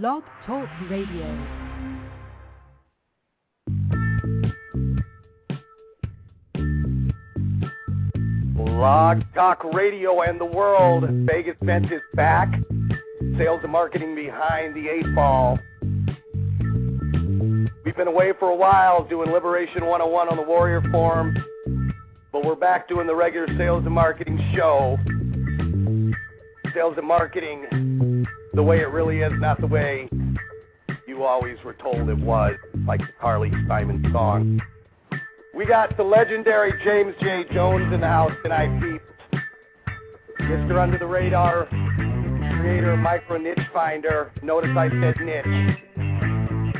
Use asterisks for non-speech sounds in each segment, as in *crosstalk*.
Blog Talk Radio. Blog Talk Radio and the world. Vegas Vince is back. Sales and marketing behind the eight ball. We've been away for a while doing Liberation 101 on the Warrior Forum, but we're back doing the regular sales and marketing show. Sales and marketing the way it really is, not the way you always were told it was, like the Carly Simon song. We got the legendary James J. Jones in the house tonight, peeps. Mr. Under the Radar, creator of Micro Niche Finder. Notice I said niche.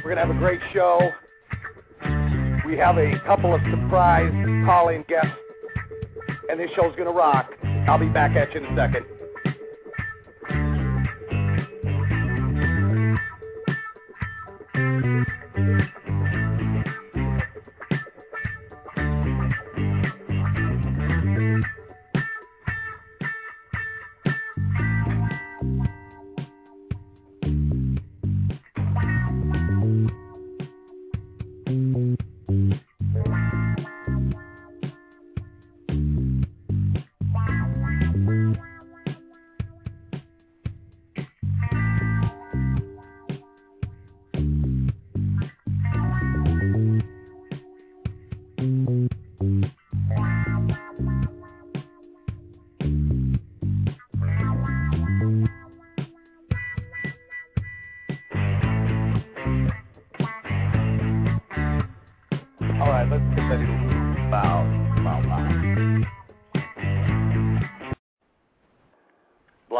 We're going to have a great show. We have a couple of surprise call-in guests, and this show's going to rock. I'll be back at you in a second.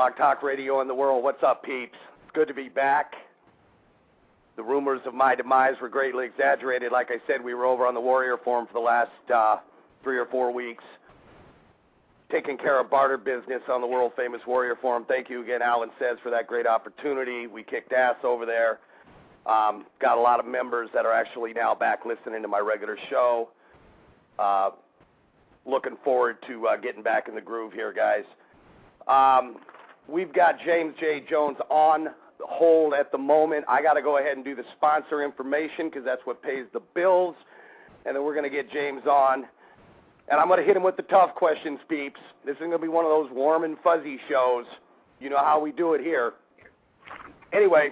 Blog Talk Radio in the world. What's up, peeps? It's good to be back. The rumors of my demise were greatly exaggerated. Like I said, we were over on the Warrior Forum for the last uh, three or four weeks, taking care of barter business on the world famous Warrior Forum. Thank you again, Allen Says, for that great opportunity. We kicked ass over there. Um, got a lot of members that are actually now back listening to my regular show. Uh, looking forward to uh, getting back in the groove here, guys. Um, we've got James J. Jones on hold at the moment. I got to go ahead and do the sponsor information because that's what pays the bills. And then we're going to get James on. And I'm going to hit him with the tough questions, peeps. This is going to be one of those warm and fuzzy shows. You know how we do it here. Anyway,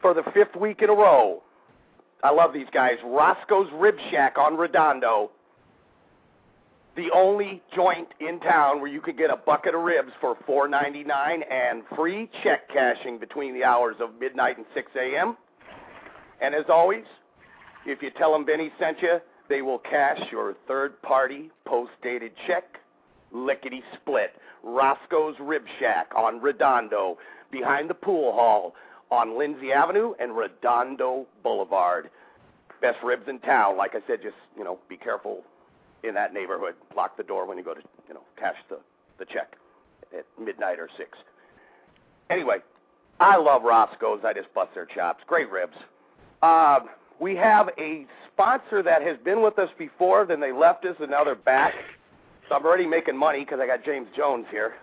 for the fifth week in a row. I love these guys. Roscoe's Rib Shack on Redondo. The only joint in town where you could get a bucket of ribs for four ninety nine and free check cashing between the hours of midnight and 6 a.m. And as always, if you tell them Benny sent you, they will cash your third party post dated check lickety split. Roscoe's Rib Shack on Redondo, behind the pool hall on Lindsay Avenue and Redondo Boulevard. Best ribs in town. Like I said, just you know, be careful in that neighborhood. Lock the door when you go to you know cash the the check at midnight or six. Anyway, I love Roscoe's. I just bust their chops. Great ribs. Um, we have a sponsor that has been with us before, then they left us, and now they're back. So I'm already making money because I got James Jones here.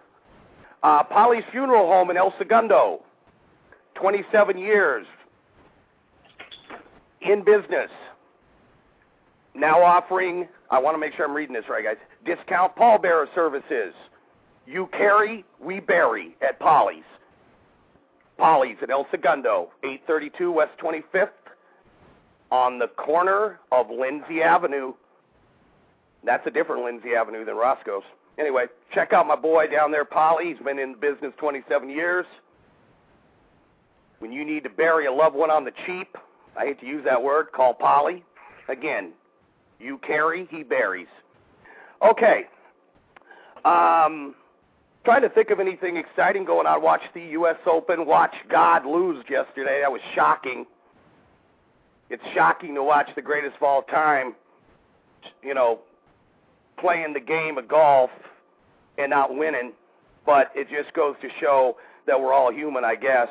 Uh, Polly's Funeral Home in El Segundo. 27 years in business. Now offering, I want to make sure I'm reading this right, guys, discount pallbearer services. You carry, we bury at Polly's. Polly's at El Segundo, 832 West 25th, on the corner of Lindsay Avenue. That's a different Lindsay Avenue than Roscoe's. Anyway, check out my boy down there, Polly. He's been in business 27 years. When you need to bury a loved one on the cheap, I hate to use that word, call Polly. Again, you carry, he buries. Okay. Um, trying to think of anything exciting going on. Watch the U.S. Open. Watch God lose yesterday. That was shocking. It's shocking to watch the greatest of all time, you know, playing the game of golf and not winning. But it just goes to show that we're all human, I guess.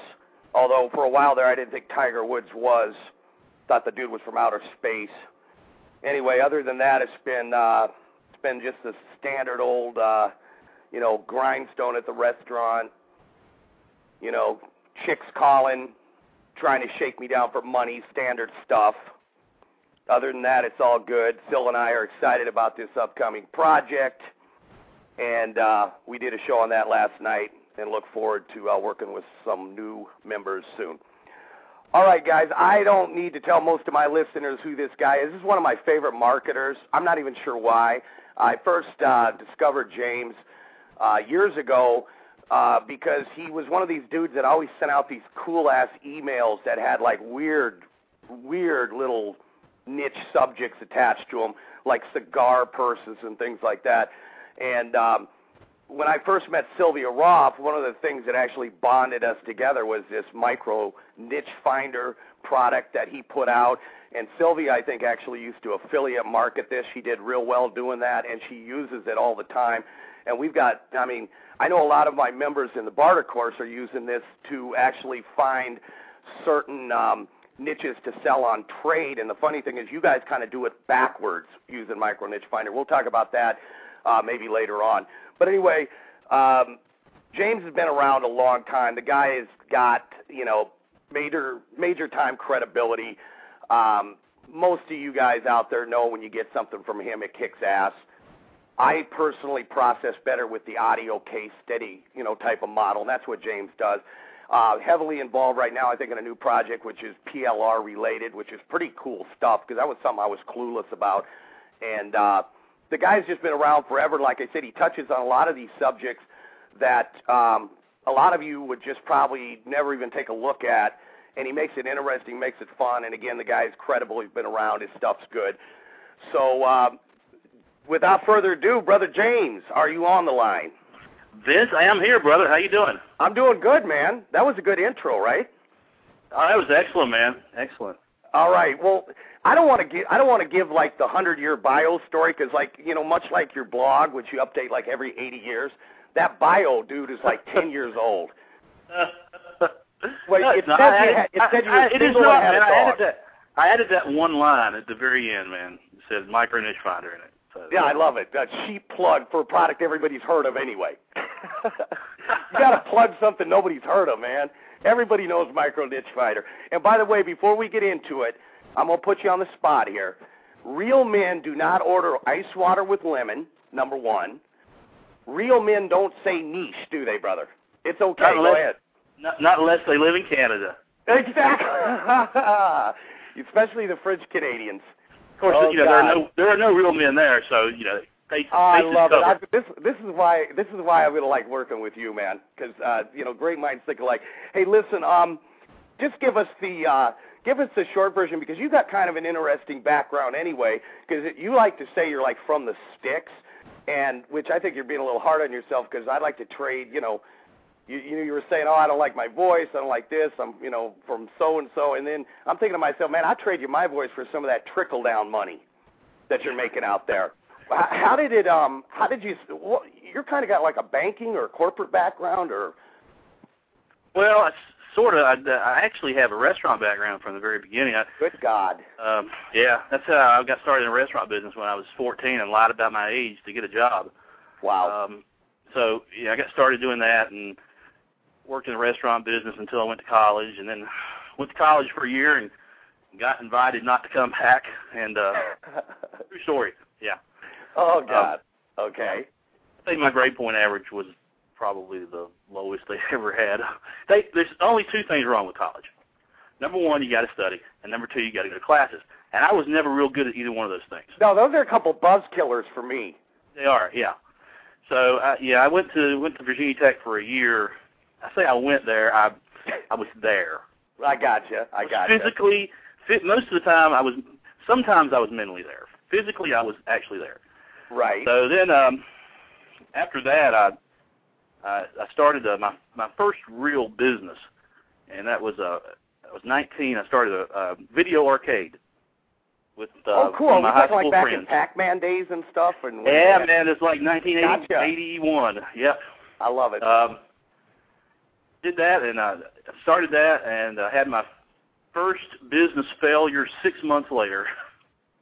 Although for a while there, I didn't think Tiger Woods was. Thought the dude was from outer space. Anyway, other than that, it's been uh, it's been just the standard old, uh, you know, grindstone at the restaurant. You know, chicks calling, trying to shake me down for money, standard stuff. Other than that, it's all good. Phil and I are excited about this upcoming project, and uh, we did a show on that last night and look forward to uh, working with some new members soon. All right, guys, I don't need to tell most of my listeners who this guy is. This is one of my favorite marketers. I'm not even sure why. I first uh, discovered James uh, years ago uh, because he was one of these dudes that always sent out these cool ass emails that had like weird, weird little niche subjects attached to them, like cigar purses and things like that. And um, when I first met Sylvia Roth, one of the things that actually bonded us together was this micro niche finder product that he put out. And Sylvia, I think, actually used to affiliate market this. She did real well doing that, and she uses it all the time. And we've got, I mean, I know a lot of my members in the barter course are using this to actually find certain um, niches to sell on trade. And the funny thing is, you guys kind of do it backwards using Micro Niche Finder. We'll talk about that uh, maybe later on. But anyway, um, James has been around a long time. The guy has got you know major major time credibility. Um, most of you guys out there know when you get something from him, it kicks ass. I personally process better with the audio case study, you know, type of model, and that's what James does. Uh, heavily involved right now, I think, in a new project which is PLR related, which is pretty cool stuff because that was something I was clueless about. And uh, the guy's just been around forever. Like I said, he touches on a lot of these subjects that um, a lot of you would just probably never even take a look at. And he makes it interesting, makes it fun. And again, the guy's credible. He's been around. His stuff's good. So, uh, without further ado, brother James, are you on the line? Vince, I am here, brother. How you doing? I'm doing good, man. That was a good intro, right? Oh, that was excellent, man. Excellent. All right. Well, I don't want to give I don't want to give like the hundred year bio story because like you know much like your blog which you update like every 80 years, that bio dude is like 10 years old. well, it, said you had, it said you were it is not, man. I added that. I added that one line at the very end, man. It says micro niche finder in it. So, yeah, I love it. That cheap plug for a product everybody's heard of anyway. *laughs* you got to *laughs* plug something nobody's heard of, man. Everybody knows micro niche finder. And by the way, before we get into it, I'm going to put you on the spot here. Real men do not order ice water with lemon, number one. Real men don't say niche, do they, brother? It's okay. Not Go unless, ahead. Not, not unless they live in Canada. Exactly. *laughs* Especially the French Canadians. Of course, oh, you know God. there are no there are no real men there, so you know they. Oh, I they love it. I, this this is why this is why I'm gonna like working with you, man. Because uh, you know, great minds think alike. Hey, listen, um, just give us the uh, give us the short version because you got kind of an interesting background anyway. Because you like to say you're like from the sticks, and which I think you're being a little hard on yourself. Because I'd like to trade, you know. You, you were saying, "Oh, I don't like my voice. I don't like this. I'm, you know, from so and so." And then I'm thinking to myself, "Man, I trade you my voice for some of that trickle down money that you're making out there." How did it? Um, how did you? Well, you're kind of got like a banking or corporate background, or Well, I sort of. I, I actually have a restaurant background from the very beginning. I, good God, um, yeah, that's how I got started in the restaurant business when I was 14 and lied about my age to get a job. wow. Um, so yeah, I got started doing that and worked in the restaurant business until I went to college, and then went to college for a year and got invited not to come back. And uh, *laughs* true story. Yeah, oh God. okay. I think my grade point average was probably the lowest they *laughs* ever had. They, there's only two things wrong with college. Number one, you got to study, and number two, you got to go to classes. And I was never real good at either one of those things. No, those are a couple buzz killers for me. They are, yeah. So uh, yeah, I went to went to Virginia Tech for a year. I say I went there. I I was there. I gotcha. I gotcha. Physically, fit, most of the time I was. Sometimes I was mentally there. Physically, I was actually there. Right. So then, um, after that, I I, I started uh, my my first real business, and that was uh, I was 19. I started a, a video arcade with uh, oh, cool. my high school like back friends. in Pac-Man days and stuff. And yeah, man, it's like 1981. Gotcha. Yep. I love it. Um, did that and I started that and I had my first business failure six months later. *laughs*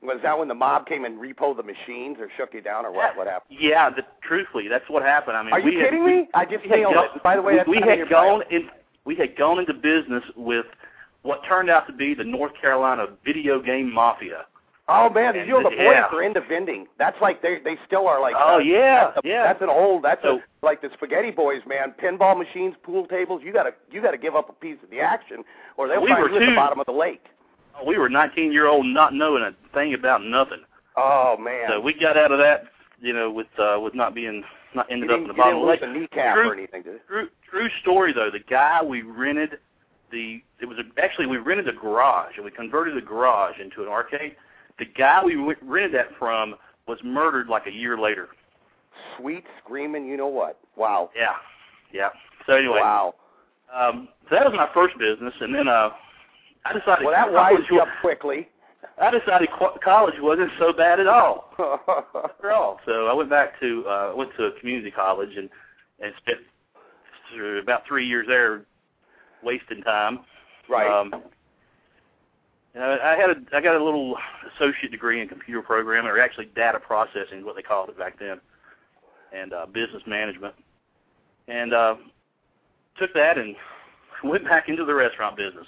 Was that when the mob came and repoed the machines or shook you down or what? What happened? Yeah, the, truthfully, that's what happened. I mean, Are you had, kidding me? I just nailed gone- it. By the way, that's we, we had bio. gone in. we had gone into business with what turned out to be the North Carolina video game mafia. Oh man, And you know the boys yeah. are into vending. That's like they they still are like. Oh uh, yeah, that's a- yeah. That's an old. That's So- a, like the spaghetti boys, man. Pinball machines, pool tables. You gotta you gotta give up a piece of the action, or they'll We find you at the bottom of the lake. We were 19 year old, not knowing a thing about nothing. Oh man. So we got out of that, you know, with uh, with not being not ended up in the bottom didn't of the lose lake. a kneecap True. or anything, did? True, true story though. The guy we rented the it was a, actually we rented a garage and we converted the garage into an arcade. The guy we rented that from was murdered like a year later. Sweet screaming, you know what? Wow. Yeah, yeah. So anyway, Wow. um, so that was my first business, and then uh, I decided Well, that college you up quickly. I decided qu- college wasn't so bad at all. *laughs* After all, so I went back to uh, went to a community college and and spent about three years there, wasting time. right. Um, you know, I had a I got a little associate degree in computer programming, or actually data processing, is what they called it back then, and uh, business management, and uh, took that and *laughs* went back into the restaurant business.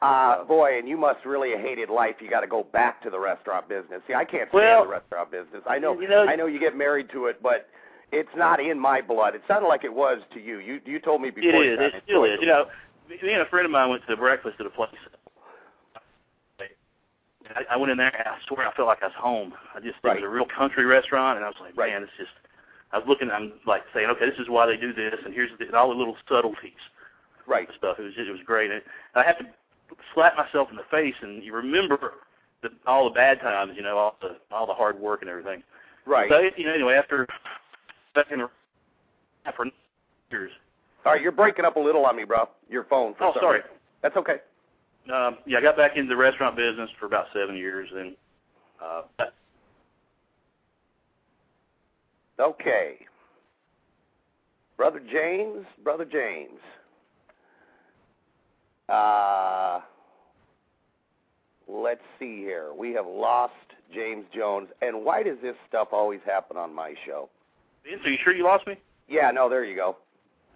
Uh, boy, and you must really have hated life. You got to go back to the restaurant business. See, I can't stand Well, the restaurant business. I know, you know- I know you get married to it, but it's not in my blood. It sounded like it was to you. You you told me before. is. you It still is. You know, me and a friend of mine went to the breakfast at a place. I, I went in there, and I swear I felt like I was home. I just it was a real country restaurant, and I was like, Right. man, it's just. I was looking, I'm like saying, okay, this is why they do this, and here's the, and all the little subtleties right. stuff. It was it was great. And I have to slap myself in the face, and you remember the, all the bad times, you know, all the all the hard work and everything. Right. So you know, anyway, after back in for years. All right, you're breaking up a little on me, bro. Your phone. For Oh, some sorry. reason. That's okay. Um, yeah, I got back into the restaurant business for about seven years, and uh, Okay. Brother James, Brother James. Uh, let's see here. We have lost James Jones. And why does this stuff always happen on my show? Vince, are you sure you lost me? Yeah, no, there you go.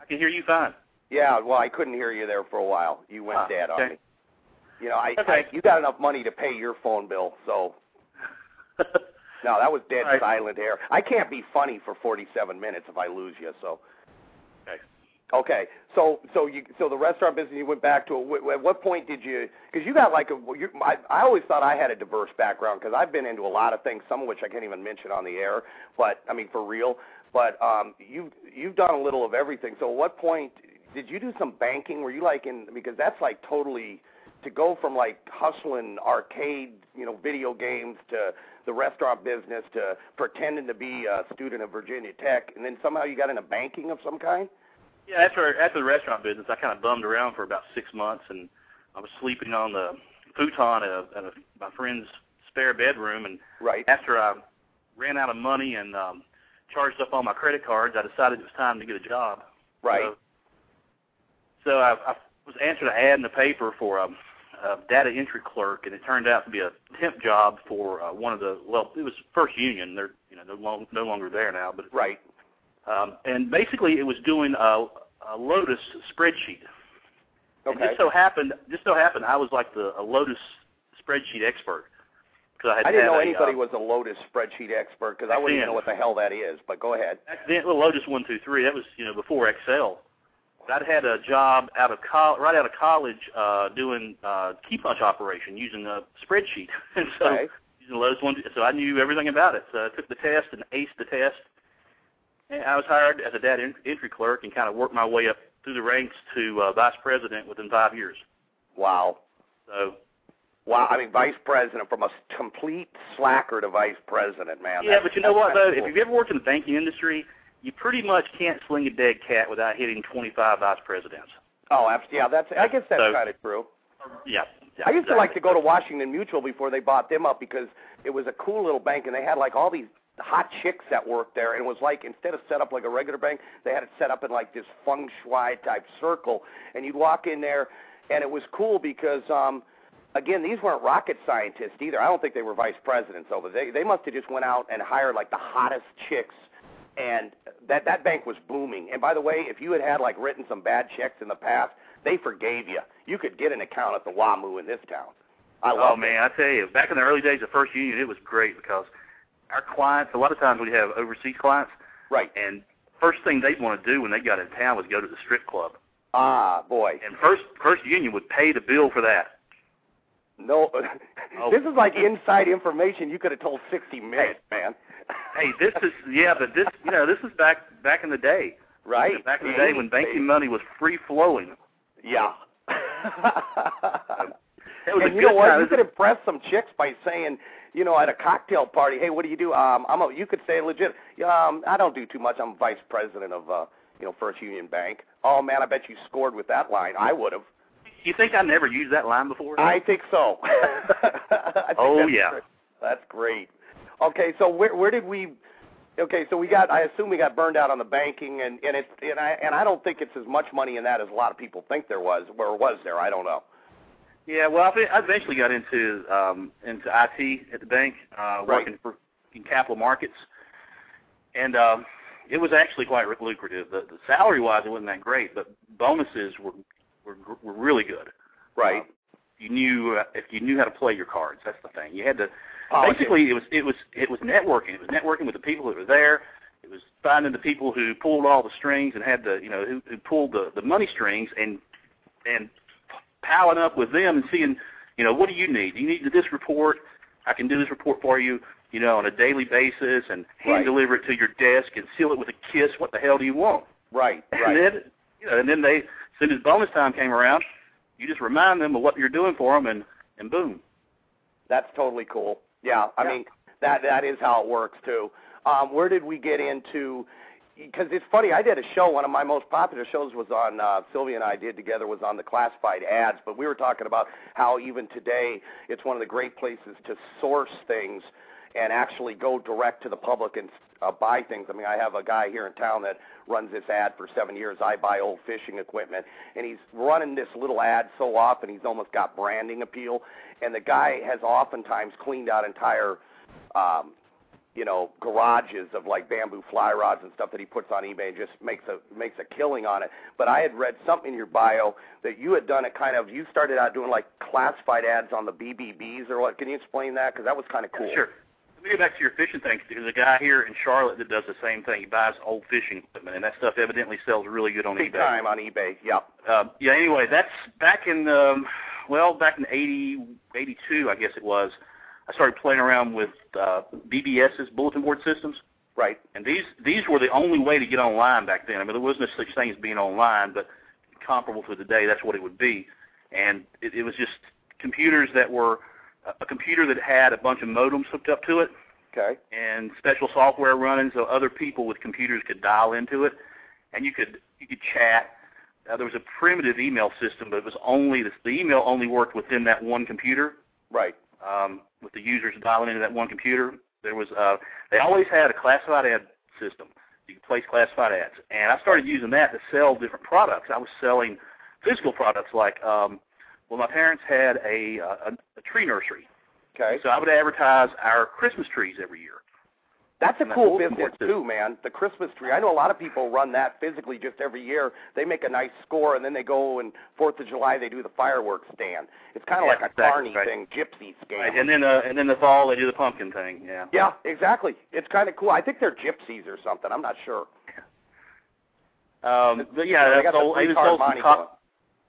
I can hear you fine. Yeah, well, I couldn't hear you there for a while. You went Ah, dead on okay. me. You know, I, Okay. I you got enough money to pay your phone bill, so *laughs* no, that was dead right. silent air. I can't be funny for 47 minutes if I lose you, so. Okay, so so you so the restaurant business you went back to. At what point did you? Because you got like a. You, I, I always thought I had a diverse background because I've been into a lot of things, some of which I can't even mention on the air. But I mean, for real. But um, you you've done a little of everything. So at what point did you do some banking? Were you like in? Because that's like totally to go from like hustling arcade, you know, video games to the restaurant business to pretending to be a student of Virginia Tech, and then somehow you got into banking of some kind. Yeah, after after the restaurant business, I kind of bummed around for about six months, and I was sleeping on the futon at, a, at a, my friend's spare bedroom. And Right. after I ran out of money and um, charged up all my credit cards, I decided it was time to get a job. Right. So, so I, I was answering an ad in the paper for a, a data entry clerk, and it turned out to be a temp job for uh, one of the well, it was First Union. They're you know no, long, no longer there now, but Right. Um, and basically it was doing a, a Lotus spreadsheet. And Okay. just so happened, just so happened, I was like the a Lotus spreadsheet expert because I had I didn't know a, anybody uh, was a Lotus spreadsheet expert because I wouldn't even know what the hell that is. But go ahead. then, well, Lotus one two three. That was you know before Excel. I'd had a job out of col- right out of college uh, doing uh, key punch operation using a spreadsheet, *laughs* and so Okay. using Lotus one. So I knew everything about it. So I took the test and aced the test. And I was hired as a data entry clerk and kind of worked my way up through the ranks to uh, vice president within five years. Wow. So Wow. I mean, vice president from a complete slacker to vice president, man. yeah, but you know what though? cool. If you've ever worked in the banking industry, you pretty much can't sling a dead cat without hitting 25 vice presidents. Oh, abs- yeah. That's. I guess that's So- kind of true. Yeah. yeah I used to like to go to Washington Mutual before they bought them up because it was a cool little bank and they had like all these hot chicks that worked there and it was like instead of set up like a regular bank, they had it set up in like this feng shui type circle and you'd walk in there and it was cool because um again these weren't rocket scientists either. I don't think they were vice presidents over. They they must have just went out and hired like the hottest chicks and that that bank was booming. And by the way, if you had had like written some bad checks in the past, they forgave you. You could get an account at the WAMU in this town. I love. oh man, I tell you, back in the early days of First Union, it was great because our clients. A lot of times we have overseas clients, Right. and first thing they'd want to do when they got in town was go to the strip club. Ah, boy. And First First Union would pay the bill for that. No, *laughs* Oh. this is like inside information you could have told 60 Minutes, man. *laughs* Hey, this is yeah, but this you know this is back back in the day. right? Back in the day when banking money was free flowing. Yeah. It was and a you good know what? time. You could impress some chicks by saying, you know, at a cocktail party, hey, what do you do? Um, I'm a. You could say legit. Um, I don't do too much. I'm vice president of, uh, you know, First Union Bank. Oh man, I bet you scored with that line. I would have. You think I never used that line before? I think so. *laughs* I think Oh, that's yeah. great. That's great. Okay, so where where did we? Okay, so we got. I assume we got burned out on the banking, and and it's and I and I don't think it's as much money in that as a lot of people think there was. Or was there? I don't know. Yeah, well, I eventually got into um, into IT at the bank, uh, Right. working for in capital markets, and um, it was actually quite lucrative. The, the salary wise, it wasn't that great, but bonuses were were, were really good. Right. Um, you knew uh, if you knew how to play your cards. That's the thing. You had to. Oh, okay. basically, it was it was it was networking. It was networking with the people that were there. It was finding the people who pulled all the strings and had the you know who, who pulled the the money strings and and piling up with them and seeing you know what do you need? Do you need this report. I can do this report for you. You know, on a daily basis, and hand Right. deliver it to your desk and seal it with a kiss. What the hell do you want? Right. And Right. then, you know, and then they, as soon as bonus time came around, you just remind them of what you're doing for them, and and boom. That's totally cool. Yeah, I Yeah. mean that that is how it works too. Um, where did we get into? Because it's funny, I did a show. One of my most popular shows was on uh, Sylvia and I did together was on the classified ads. But we were talking about how even today it's one of the great places to source things and actually go direct to the public and uh, buy things. I mean, I have a guy here in town that runs this ad for seven years. I buy old fishing equipment, and he's running this little ad so often he's almost got branding appeal. And the guy has oftentimes cleaned out entire, um, you know, garages of like bamboo fly rods and stuff that he puts on eBay and just makes a makes a killing on it. But I had read something in your bio that you had done it kind of. You started out doing like classified ads on the BBSs or what? Can you explain that? Because that was kind of cool. Sure. Let me get back to your fishing thing. There's a guy here in Charlotte that does the same thing. He buys old fishing equipment, and that stuff evidently sells really good on Big eBay. time on eBay. Yep. Uh, yeah. Anyway, that's back in um, well, back in eighty, eighty-two, I guess it was. I started playing around with uh, BBS's bulletin board systems. Right. And these these were the only way to get online back then. I mean, there was no such thing as being online, but comparable to today, that's what it would be. And it, it was just computers that were a computer that had a bunch of modems hooked up to it Okay. and special software running so other people with computers could dial into it, and you could you could chat. Uh, there was a primitive email system, but it was only the, the email only worked within that one computer Right. Um, with the users dialing into that one computer. There was uh, they always had a classified ad system. You could place classified ads, and I started using that to sell different products. I was selling physical products like, um, well, my parents had a, a, a tree nursery, Okay. so I would advertise our Christmas trees every year. That's a cool business too, man. The Christmas tree. I know a lot of people run that physically just every year. They make a nice score and then they go and Fourth of July they do the fireworks stand. It's kind of Yeah, like a exactly, carny right. thing, gypsy scam. Right, and then uh, and then the fall they do the pumpkin thing. Yeah. yeah, exactly. It's kind of cool. I think they're gypsies or something. I'm not sure. *laughs* Um, but yeah, they the sold, even sold some, co-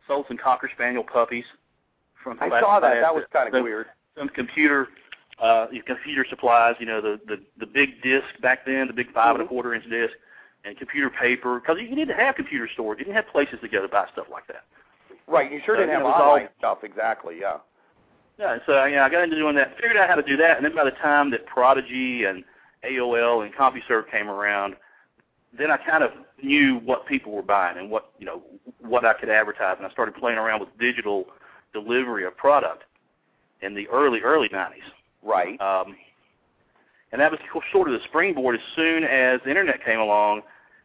sold some cocker spaniel puppies from. I saw that. That was kind of weird. Some computer, uh, your computer supplies. You know, the the the big disc back then, the big 5 and Mhm. a quarter inch disc, and computer paper. Because you to have computer storage. You didn't have places to go to buy stuff like that. Right. You sure So, didn't you have know, was all- online stuff. Exactly. Yeah. Yeah, so yeah, I got into doing that. Figured out how to do that, and then by the time that Prodigy and AOL and CompuServe came around, then I kind of knew what people were buying and what you know what I could advertise, and I started playing around with digital delivery of product in the early early '90s. Right. Um, and that was sort of the springboard as soon as the internet came along,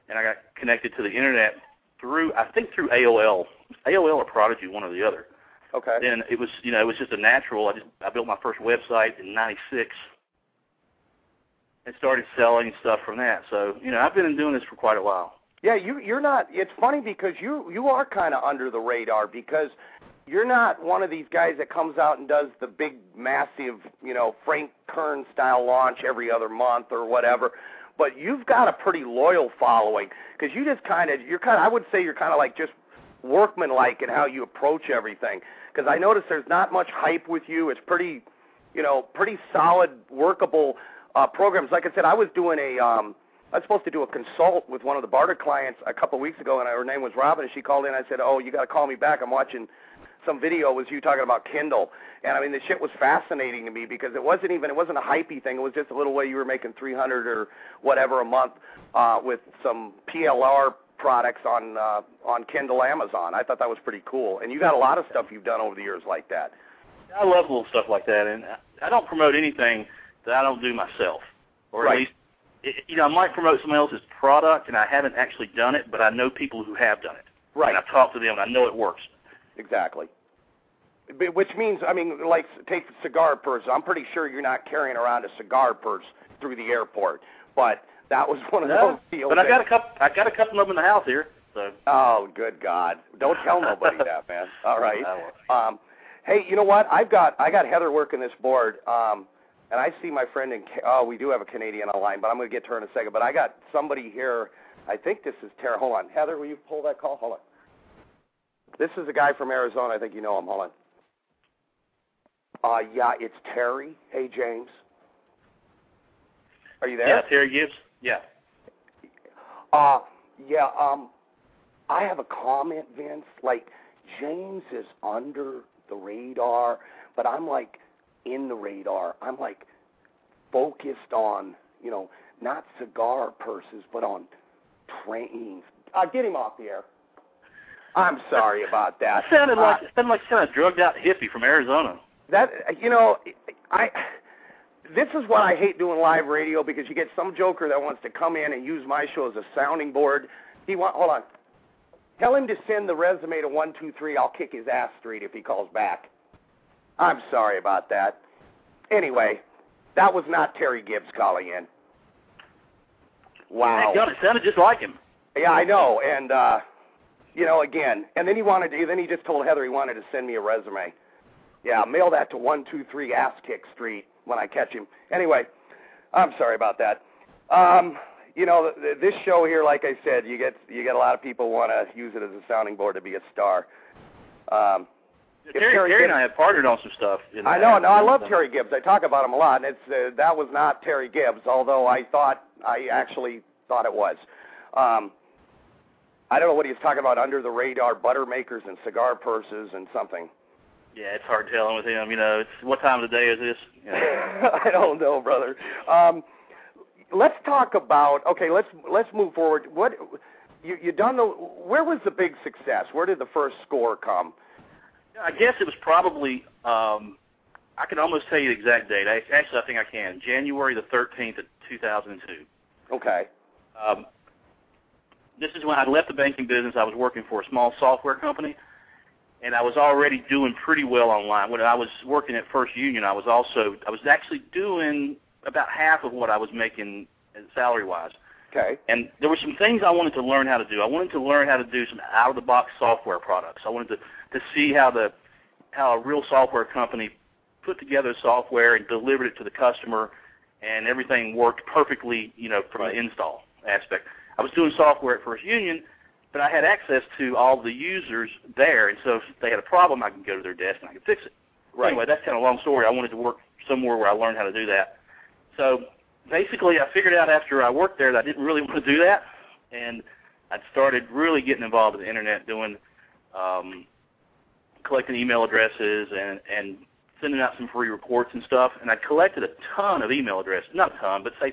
and I got connected to the internet through I think through AOL, AOL or Prodigy, one or the other Okay. then it was you know it was just a natural. I just I built my first website in '96 and started selling stuff from that. So you know I've been doing this for quite a while. Yeah, you you're not. It's funny because you you are kind of under the radar because you're not one of these guys that comes out and does the big, massive, you know, Frank Kern style launch every other month or whatever. But you've got a pretty loyal following because you just kind of you're kind of I would say you're kind of like just workmanlike in how you approach everything. Because I notice there's not much hype with you. It's pretty, you know, pretty solid, workable uh, programs. Like I said, I was doing a um, I was supposed to do a consult with one of the barter clients a couple of weeks ago, and her name was Robin, and she called in. I said, "Oh, you got to call me back. I'm watching some video with you talking about Kindle." And I mean, the shit was fascinating to me because it wasn't even it wasn't a hypey thing. It was just a little way you were making 300 or whatever a month uh, with some PLR products on uh, on Kindle Amazon. I thought that was pretty cool. And you got a lot of stuff you've done over the years like that. I love little stuff like that, and I don't promote anything that I don't do myself, or right. at least you know, I might promote someone else's product, and I haven't actually done it, but I know people who have done it. Right. And I've talked to them, and I know it works. Exactly. Which means, I mean, like take the cigar purse. I'm pretty sure you're not carrying around a cigar purse through the airport, but that was one of no, those deals. But I got a couple. I got a couple of them in the house here. So. Oh, good God! Don't tell nobody *laughs* that, man. All right. Um, hey, you know what? I've got I got Heather working this board. Um, and I see my friend in. Oh, we do have a Canadian online, but I'm going to get to her in a second. But I got somebody here. I think this is Tara. Hold on, Heather, will you pull that call? Hold on. This is a guy from Arizona. I think you know him. Hold on. Uh, yeah, it's Terry. Hey, James. Are you there? Yeah, Terry Gibbs. Yeah. Uh, yeah. Um, I have a comment, Vince. Like James is under the radar, but I'm like in the radar. I'm like focused on, you know, not cigar purses, but on trains. Uh, get him off the air. I'm sorry about that. It sounded like uh, it sounded like some kind of drugged out hippie from Arizona. That you know, I. This is what I hate doing live radio because you get some joker that wants to come in and use my show as a sounding board. He want hold on. Tell him to send the resume to one two three. I'll kick his ass straight if he calls back. I'm sorry about that. Anyway, that was not Terry Gibbs calling in. Wow. Thank God, it sounded just like him. Yeah, I know. And uh you know, again, and then he wanted to, then he just told Heather he wanted to send me a resume. Yeah, mail that to one two three Ass Kick Street when I catch him. Anyway, I'm sorry about that. Um, you know, th- this show here, like I said, you get you get a lot of people want to use it as a sounding board to be a star. Um, if Terry, Terry Terry and I have partnered on some stuff. in I know, no, I love Terry Gibbs. I talk about him a lot, and it's uh, that was not Terry Gibbs, although I thought I actually thought it was. Um, I don't know what he was talking about under the radar butter makers and cigar purses and something. Yeah, it's hard telling with him. You know, it's what time of the day is this? *laughs* You know. I don't know, brother. Um, let's talk about. Okay, let's let's move forward. What you you done the? Where was the big success? Where did the first score come? I guess it was probably. Um, I can almost tell you the exact date. I, actually, I think I can. January the 13th of 2002. Okay. Um, this is when I left the banking business. I was working for a small software company, and I was already doing pretty well online. When I was working at First Union, I was also I was actually doing about half of what I was making salary wise. Okay. And there were some things I wanted to learn how to do. I wanted to learn how to do some out of the box software products. I wanted to to see how the how a real software company put together software and delivered it to the customer and everything worked perfectly, you know, from Right. the install aspect. I was doing software at First Union, but I had access to all the users there, and so if they had a problem, I could go to their desk and I could fix it. Right. Anyway, that's kind of a long story. I wanted to work somewhere where I learned how to do that. So basically, I figured out after I worked there that I didn't really *laughs* want to do that, and I started really getting involved with the internet, doing um, collecting email addresses and and sending out some free reports and stuff. And I collected a ton of email addresses, not a ton, but say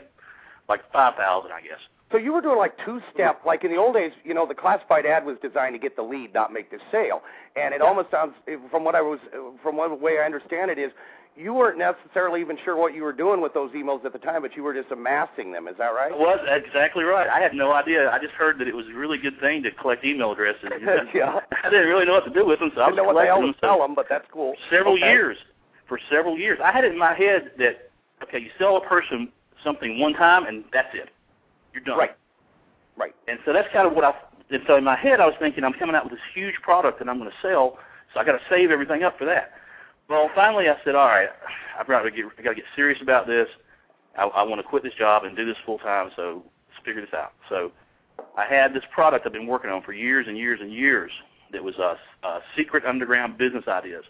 like five thousand, I guess. So you were doing like two step, like in the old days, you know, the classified ad was designed to get the lead, not make the sale. And it almost sounds, from what I was, from one way I understand it, is you weren't necessarily even sure what you were doing with those emails at the time, but you were just amassing them. Is that right? I was exactly right. I had no idea. I just heard that it was a really good thing to collect email addresses. *laughs* yeah. I didn't really know what to do with them, so I Didn't was know what the collecting to them. sell them, but that's cool. several Okay. years. For several years, I had it in my head that okay, you sell a person something one time and that's it. You're done. Right. Right. And so that's kind of what I. And so in my head, I was thinking I'm coming out with this huge product that I'm going to sell, so I got to save everything up for that. Well, finally, I said, all right, I've got to get, I got to get serious about this. I, I want to quit this job and do this full time. So let's figure this out. So I had this product I've been working on for years and years and years. That was a, a secret underground business ideas,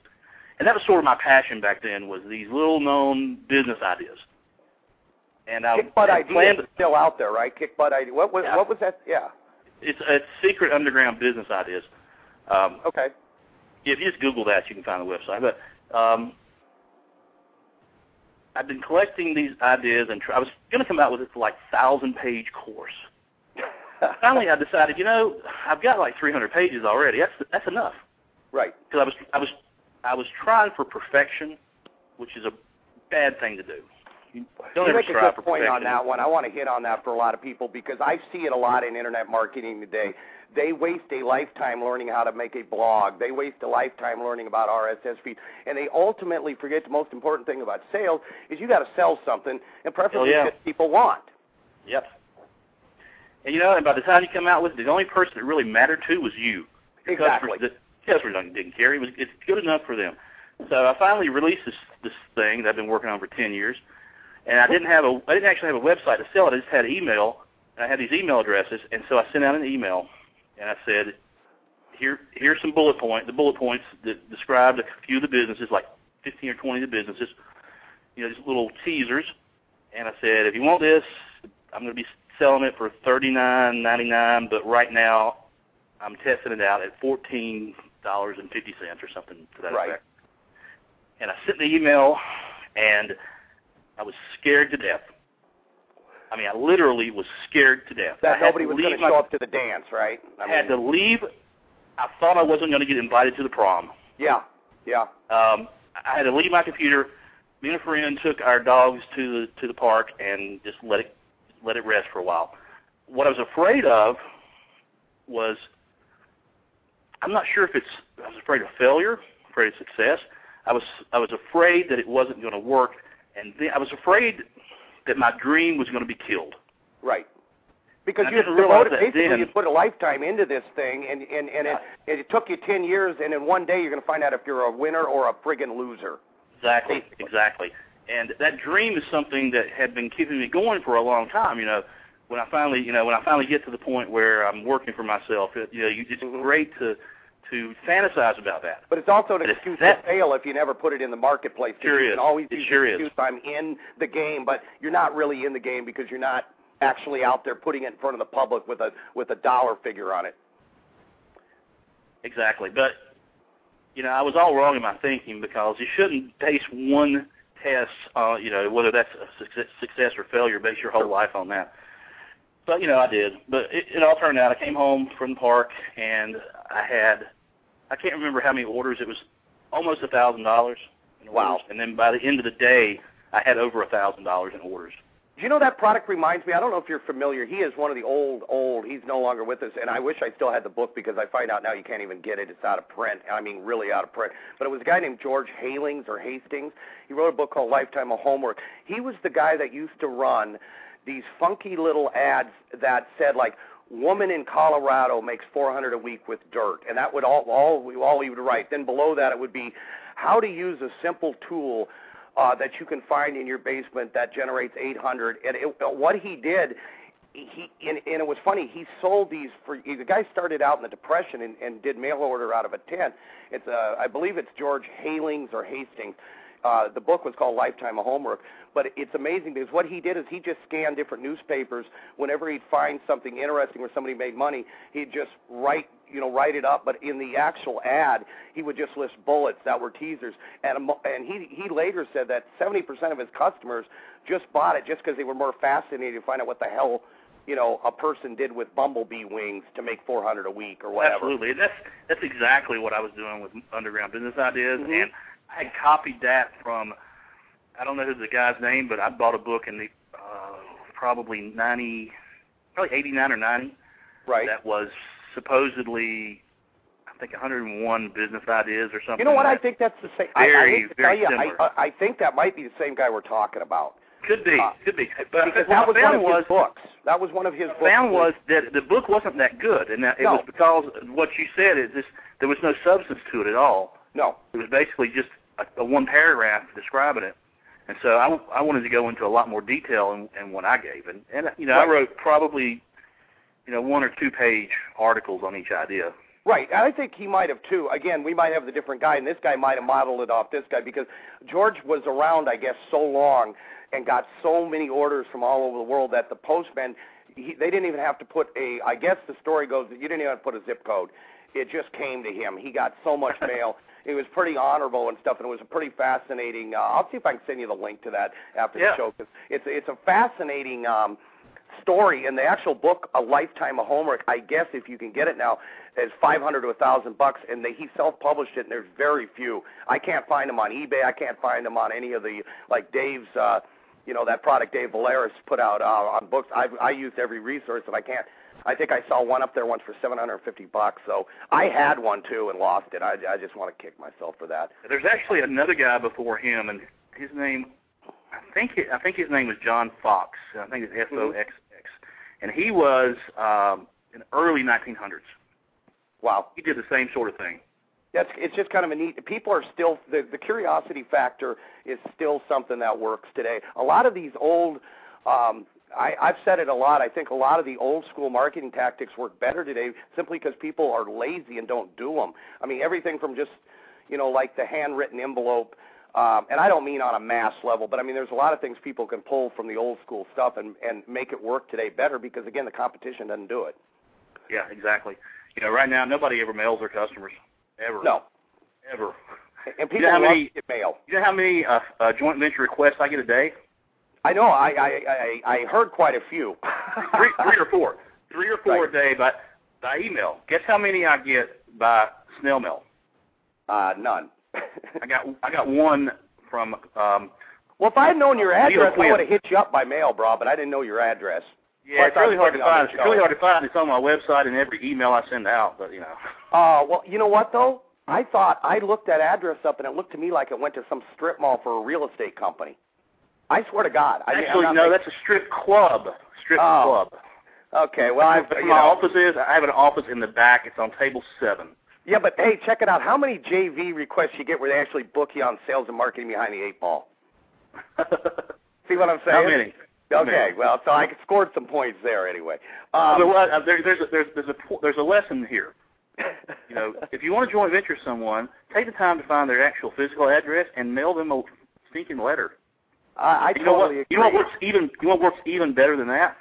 and that was sort of my passion back then. Was these little known business ideas. And I Kick butt idea planned, is still out there, right? Kick butt idea. What was Yeah. what was that? Yeah. it's it's secret underground business ideas. Um, Okay. if you just Google that, you can find the website. But um, I've been collecting these ideas, and tr- I was going to come out with this like thousand page course. *laughs* Finally, I decided, you know, I've got like 300 pages already. That's that's enough. right. Because I was I was I was trying for perfection, which is a bad thing to do. You don't you make a good point on that one. I want to hit on that for a lot of people because I see it a lot in internet marketing today. They waste a lifetime learning how to make a blog. They waste a lifetime learning about RSS feeds, and they ultimately forget the most important thing about sales is you got to sell something, and preferably oh, yeah. that people want. Yep. And you know, and by the time you come out with it, the only person that really mattered to was you. Your Exactly. Customers, the customers didn't care. It was it's good enough for them. So I finally released this this thing that I've been working on for ten years, and I didn't have a I didn't actually have a website to sell it. I just had an email, and I had these email addresses, and so I sent out an email, and I said, here here's some bullet point the bullet points that described a few of the businesses, like fifteen or twenty of the businesses, you know, these little teasers, and I said, if you want this, I'm going to be selling it for thirty nine ninety nine, but right now I'm testing it out at fourteen dollars and fifty cents or something to that Right. effect. And I sent the email, and I was scared to death. I mean, I literally was scared to death. I That had nobody to was going to show up to the dance, right? I had to leave. I thought I wasn't going to get invited to the prom. yeah, yeah. Um, I had to leave my computer. Me and a friend took our dogs to the to the park and just let it let it rest for a while. What I was afraid of was I'm not sure if it's I was afraid of failure, afraid of success. I was I was afraid that it wasn't going to work, and then I was afraid that my dream was going to be killed. Right. Because And you devoted, that basically then. you put a lifetime into this thing, and and and it, it took you ten years, and in one day you're going to find out if you're a winner or a friggin' loser. Exactly, exactly. And that dream is something that had been keeping me going for a long time. You know, when I finally, you know, when I finally get to the point where I'm working for myself, it, you know, you, it's Mhm. great to to fantasize about that. But it's also an But excuse that- to fail if you never put it in the marketplace. Sure you is. can always It use sure the is. excuse I'm in the game, but you're not really in the game because you're not actually out there putting it in front of the public with a with a dollar figure on it. Exactly. But you know, I was all wrong in my thinking because you shouldn't base one test, uh, you know, whether that's a success, success or failure, base your whole life on that. But you know, I did. But it, it all turned out. I came home from the park and I had, I can't remember how many orders. It was almost a thousand dollars. Wow. Mm-hmm. And then by the end of the day, I had over a thousand dollars in orders. Do you know that product reminds me? I don't know if you're familiar. He is one of the old, old. He's no longer with us, and I wish I still had the book because I find out now you can't even get it. It's out of print. I mean, really out of print. But it was a guy named George Halings or Hastings. He wrote a book called Lifetime of Homework. He was the guy that used to run these funky little ads that said like woman in Colorado makes 400 a week with dirt, and that would all all all he would write. Then below that it would be how to use a simple tool uh, that you can find in your basement that generates 800. And it, uh, what he did, he and, and it was funny. He sold these for the guy started out in the depression and, and did mail order out of a tent. It's uh, I believe it's George Halings or Hastings. Uh, the book was called Lifetime of Homework, but it's amazing because what he did is he just scanned different newspapers. Whenever he'd find something interesting where somebody made money, he'd just write you know write it up. But in the actual ad, he would just list bullets that were teasers. And a mo- and he he later said that 70% of his customers just bought it just because they were more fascinated to find out what the hell you know a person did with bumblebee wings to make 400 a week or whatever. Absolutely. That's that's exactly what I was doing with Underground Business Ideas, Mhm. and I had copied that from I don't know who the guy's name, but I bought a book in the uh, probably ninety, probably eighty nine or ninety. Right. That was supposedly I think 101 business ideas or something. You know what? I think that's the same. I, I Very, very you, similar. I, I think that might be the same guy we're talking about. Could be, Uh, could be. But because that was one of was his books. That was one of his books. found was that the book wasn't that good, and that it No. was because what you said is this: there was no substance to it at all. No. It was basically just a, a one paragraph describing it. And so I, I wanted to go into a lot more detail in, in what I gave, and and you know Right. I wrote probably you know one or two page articles on each idea. Right. I think he might have too. Again, we might have the different guy, and this guy might have modeled it off this guy because George was around, I guess, so long and got so many orders from all over the world that the postman, he, they didn't even have to put a. I guess the story goes that you didn't even have to put a zip code. It just came to him. He got so much *laughs* mail. It was pretty honorable and stuff, and it was a pretty fascinating. Uh, I'll see if I can send you the link to that after Yeah. the show because it's it's a fascinating. um story in the actual book a lifetime of homework i guess if you can get it now is five hundred to a thousand bucks and they, he self published it and there's very few i can't find them on ebay i can't find them on any of the like dave's uh you know that product dave valeris put out uh, on books i i used every resource and i can't I think I saw one up there once for 750 bucks. So I had one too and lost it. I, I just want to kick myself for that. There's actually another guy before him, and his name, I think it, I think his name was John Fox. I think it's F O X X, and he was um, in early 1900s. Wow. He did the same sort of thing. That's it's just kind of a neat. People are still the the curiosity factor is still something that works today. A lot of these old, um, I, I've said it a lot. I think a lot of the old school marketing tactics work better today simply because people are lazy and don't do them. I mean, everything from just you know like the handwritten envelope. Um, and I don't mean on a mass level, but I mean there's a lot of things people can pull from the old school stuff and and make it work today better because again the competition doesn't do it. Yeah, exactly. You know, right now nobody ever mails their customers ever. No, ever. and people You know how many- mail. You know how many uh, uh, joint venture requests I get a day? I know. I I I, I heard quite a few. *laughs* three, three or four, three or four Right. a day by by email. Guess how many I get by snail mail? Uh, none. *laughs* I got I got one from um, well, if I had known your address, I would have hit you up by mail, bro. But I didn't know your address. yeah. It's really hard to put it on find. It's really hard to find. It's on my website and every email I send out. But you know, *laughs* Uh, well, you know what though? I thought I looked that address up, and it looked to me like it went to some strip mall for a real estate company. I swear to God. I, actually not no, making- that's a strip club. Strip Oh. club. okay. Well, I've, you where my know, office is. I have an office in the back. It's on table seven. yeah, but hey, check it out. How many JV requests you get where they actually book you on sales and marketing behind the eight ball? *laughs* See what I'm saying? How many? Okay, well, so I scored some points there anyway. Um, was- uh, there, there's a, there's there's a there's a lesson here. *laughs* You know, if you want to joint venture someone, take the time to find their actual physical address and mail them a stinking letter. I, I you know what? totally agree. You know what works even you know what works even better than that?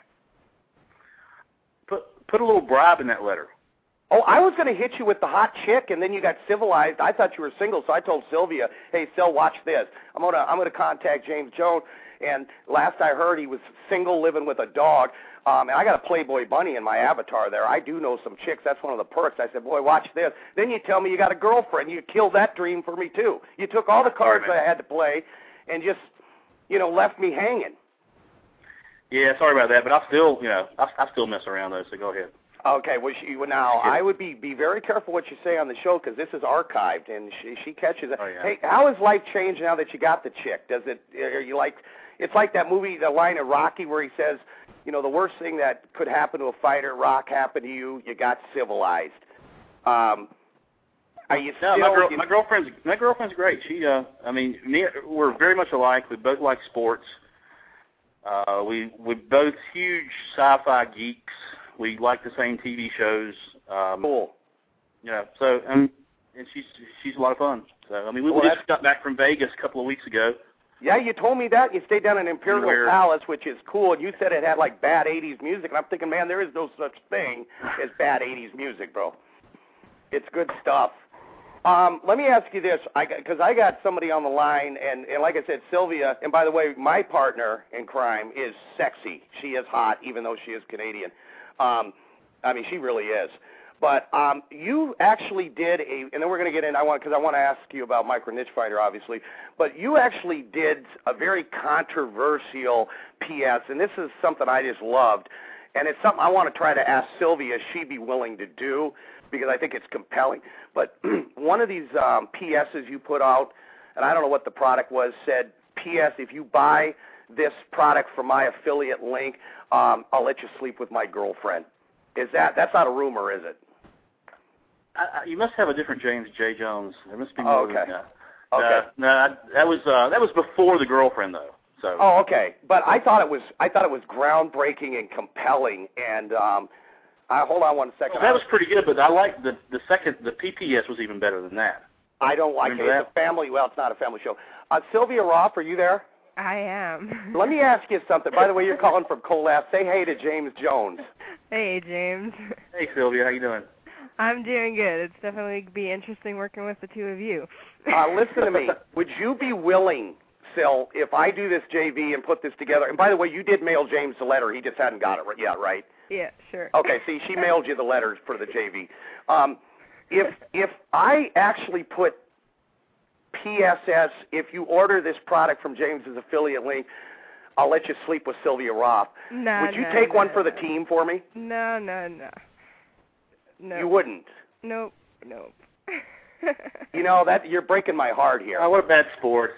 Put put a little bribe in that letter. Oh, I was going to hit you with the hot chick, and then you got civilized. I thought you were single, so I told Sylvia, "Hey, Sil, watch this. I'm gonna I'm gonna contact James Jones." And last I heard, he was single, living with a dog. Um, and I got a Playboy bunny in my avatar there. I do know some chicks. That's one of the perks. I said, "Boy, watch this." Then you tell me you got a girlfriend. You killed that dream for me too. You took all the cards. I had to play, and just you know left me hanging. Yeah, sorry about that, but I still you know I, I still mess around though. So go ahead. Okay, well, she, well, now I would be be very careful what you say on the show because this is archived, and she she catches it. Oh, yeah. Hey, how has life changed now that you got the chick? Does it? Are you like? It's like that movie, the line of Rocky, where he says, you know, the worst thing that could happen to a fighter, Rock, happened to you. You got civilized. Um, are you No, still? my girl, my girlfriend's my girlfriend's great. She, uh, I mean, me, we're very much alike. We both like sports. Uh, we we're both huge sci-fi geeks. We like the same TV shows. Um, cool. Yeah. So, um, and she's she's a lot of fun. So, I mean, we, Well, we just got back from Vegas a couple of weeks ago. Yeah, you told me that. You stayed down in Imperial Where- Palace, which is cool, and you said it had like bad '80s music. And I'm thinking, man, there is no such thing as bad '80s music, bro. It's good stuff. Um, let me ask you this, because I, got somebody on the line, and, and like I said, Sylvia. And by the way, my partner in crime is sexy. She is hot, even though she is Canadian. Um, I mean, she really is. But um, you actually did a, and then we're going to get in. I want because I want to ask you about Micro Niche Finder, obviously. But you actually did a very controversial PS, and this is something I just loved, and it's something I want to try to ask Sylvia if she'd be willing to do because I think it's compelling. But *clears throat* one of these um, PSs you put out, and I don't know what the product was, said, "PS, if you buy this product from my affiliate link, um, I'll let you sleep with my girlfriend. Is that that's not a rumor, is it? I, I, you must have a different James J. Jones. There must be Oh, more okay. than that. Okay. Uh, no, I, that was uh, that was before the girlfriend though. So Oh, okay. But I thought it was I thought it was groundbreaking and compelling. And um, I hold on one second. Well, that was pretty good, but I like the the second the PPS was even better than that. I don't like Remember it. It's a family. Well, it's not a family show. Uh, Sylvia Roth, are you there? I am. *laughs* Let me ask you something. By the way, you're calling from Colab. Say hey to James Jones. Hey, James. *laughs* Hey Sylvia, how you doing? I'm doing good. It's definitely be interesting working with the two of you. Uh, *laughs* listen to me. Would you be willing, Sil, if I do this JV and put this together? And by the way, you did mail James the letter. He just hadn't got it yet, right? Yeah, sure. Okay. See, she mailed you the letters for the JV. Um, if if I actually put PSS, if you order this product from James's affiliate link, I'll let you sleep with Sylvia Roth. No, Would you no, take no, one for the no. team for me? No, no, no. No. You wouldn't. Nope. Nope. You know that you're breaking my heart here. Oh, what a bad sport.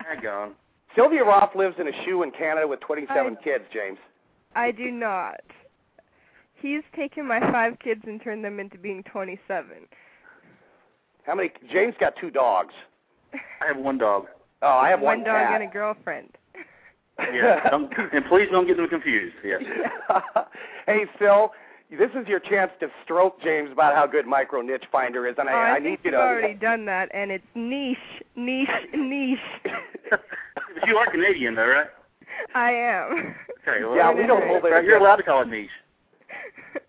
Hang *laughs* on. Sylvia Roth lives in a shoe in Canada with 27 I- kids, James. I do not. He's taken my five kids and turned them into being 27. How many? James got two dogs. I have one dog. Oh, I have one one, dog cat. and a girlfriend. Yeah, don't, and please don't get them confused. Yes. *laughs* hey, Sil, this is your chance to stroke James about how good Micro Niche Finder is, and oh, I, I, I think need you you've already done that, and it's niche, niche, *laughs* niche. you are Canadian, though, right? *laughs* I am. Okay. Well, Yeah, we don't hold it You're allowed to call it niche. *laughs*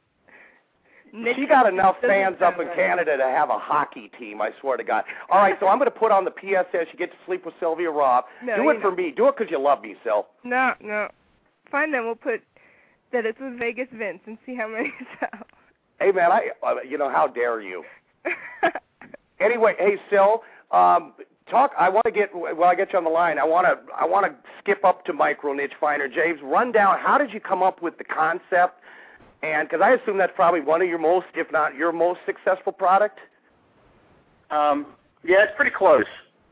Niche she got enough fans up in. Canada to have a hockey team. I swear to God. All right, so I'm going to put on the PSS. You get to sleep with Sylvia Roth. *laughs* No, Do it for know. me. Do it because you love me, Sil. No, no. Fine then, we'll put that it's with Vegas Vince and see how many sell. Hey, man, I, uh, you know, how dare you? Anyway, hey, Sil, um, talk. I want to get. Well, I get you on the line. I want to. I want to skip up to Micro Niche Finder. James, run down. How did you come up with the concept? And because I assume that's probably one of your most, if not your most successful product. Um, yeah, it's pretty close.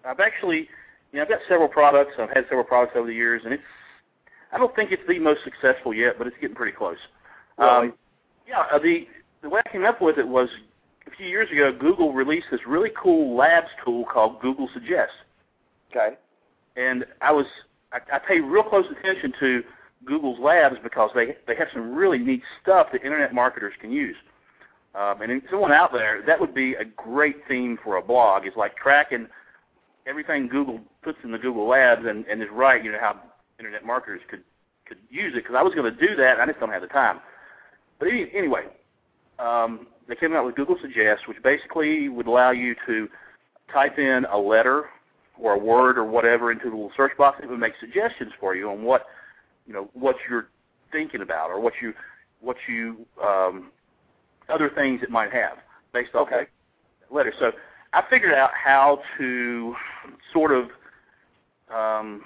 I've actually, you know, I've got several products. I've had several products over the years, and it's. I don't think it's the most successful yet, but it's getting pretty close. Really? Um, yeah, uh, the the way I came up with it was a few years ago. Google released this really cool labs tool called Google Suggest, Okay. and I was I, I pay real close attention to Google's labs because they they have some really neat stuff that internet marketers can use. Um, and someone out there, that would be a great theme for a blog. Is like tracking everything Google puts in the Google Labs and, and is right. You know how internet marketers could could use it because I was going to do that. And I just don't have the time. But anyway, um, they came out with Google Suggest, which basically would allow you to type in a letter or a word or whatever into the little search box. And it would make suggestions for you on what you know what you're thinking about or what you what you um, other things it might have based off Okay. that letter. So I figured out how to sort of um,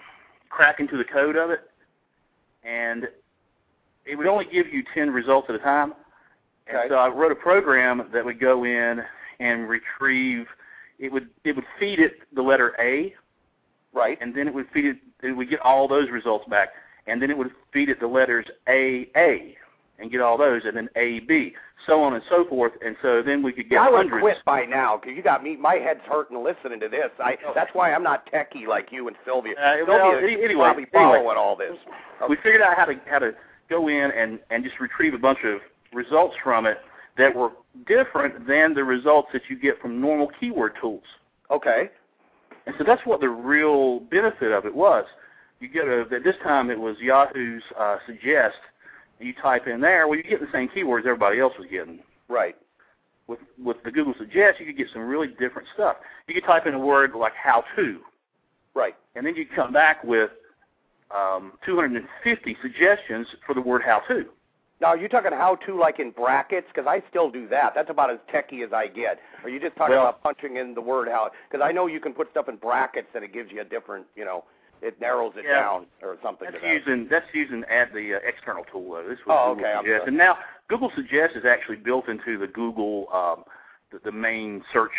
crack into the code of it, and it would only give you ten results at a time. And Okay. so I wrote a program that would go in and retrieve. It would it would feed it the letter A, Right. and then it would feed it. It would get all those results back, and then it would feed it the letters A A, and get all those, and then A B, so on and so forth. And so then we could get Yeah, I would hundreds. quit by now because you got me. My head's hurting listening to this. I. That's why I'm not techie like you and Sylvia. Uh, well, Sylvia any- anyway, probably anyway. following all this. we figured out how to how to go in and and just retrieve a bunch of results from it that were different than the results that you get from normal keyword tools. Okay. And so that's what the real benefit of it was. You get a at this time it was Yahoo's uh, suggest. You type in there, well, you get the same keywords everybody else was getting. Right. With with the Google suggest, you could get some really different stuff. You could type in a word like how to, Right. and then you come back with um, 250 suggestions for the word how to. Now, are you talking how to like in brackets? Because I still do that. That's about as techie as I get. Are you just talking Well- about punching in the word how? Because I know you can put stuff in brackets and it gives you a different, you know, it narrows it Yeah. down or something. That's to that. using that's using add the uh, external tool though. This was Oh, Google okay, Suggest, and now Google Suggest is actually built into the Google um, the, the main search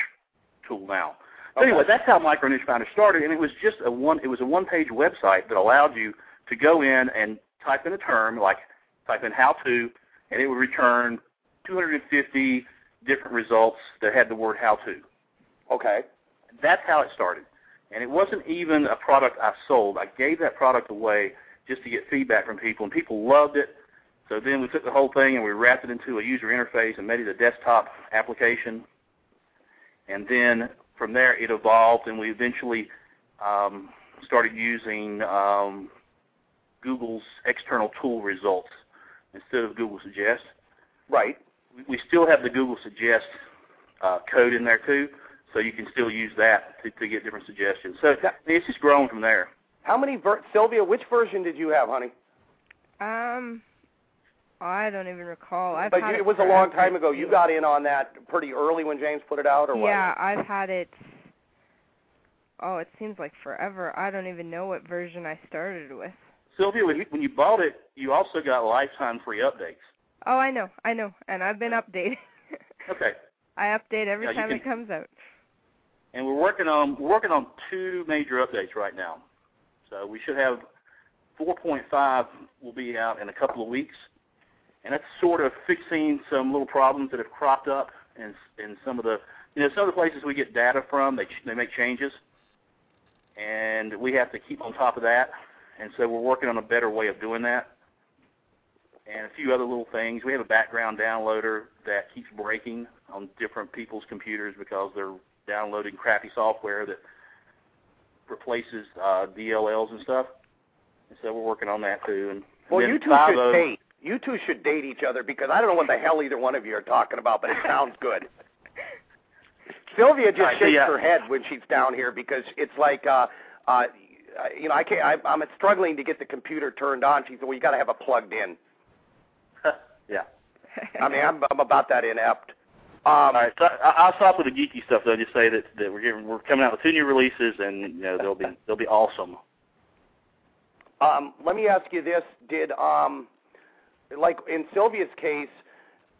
tool now. So anyway, that's how Micro Niche Finder started, and it was just a one. It was a one-page website that allowed you to go in and type in a term, like type in how to, and it would return 250 different results that had the word how to. Okay. That's how it started. And it wasn't even a product I sold. I gave that product away just to get feedback from people, and people loved it. So then we took the whole thing and we wrapped it into a user interface and made it a desktop application. And then from there it evolved, and we eventually um, started using um, Google's external tool results instead of Google Suggest. Right. We still have the Google Suggest uh, code in there too, so you can still use that to, to get different suggestions. So it's just grown from there. How many ver- Sylvia? Which version did you have, honey? Um, I don't even recall. I've but had you, it, it was a long time ago. You got in on that pretty early when James put it out, or what? Yeah, I've had it. Oh, it seems like forever. I don't even know what version I started with. Sylvia, when you, when you bought it, you also got lifetime free updates. Oh, I know, I know, and I've been updating. Okay. *laughs* I update every you time it comes out. And we're working on we're working on two major updates right now. So we should have 4.5 will be out in a couple of weeks, and that's sort of fixing some little problems that have cropped up in in some of the you know some of the places we get data from. They they make changes, and we have to keep on top of that. And so we're working on a better way of doing that. And a few other little things. We have a background downloader that keeps breaking on different people's computers because they're downloading crappy software that replaces uh, DLLs and stuff. And so we're working on that too. And, Well, you two should date. You two should date each other because I don't know what the hell either one of you are talking about, but it *laughs* sounds good. Sylvia just shakes her head when she's down here because it's like, uh, uh, you know, I can't. I, I'm struggling to get the computer turned on. She said, "Well, you got to have it plugged in." *laughs* yeah. I mean, I'm, I'm about that inept. Um, All right, so I- I'll stop with the geeky stuff though. Just say that, that we're we're coming out with two new releases, and you know they'll be *laughs* they'll be awesome. Um, let me ask you this: Did um, like in Sylvia's case,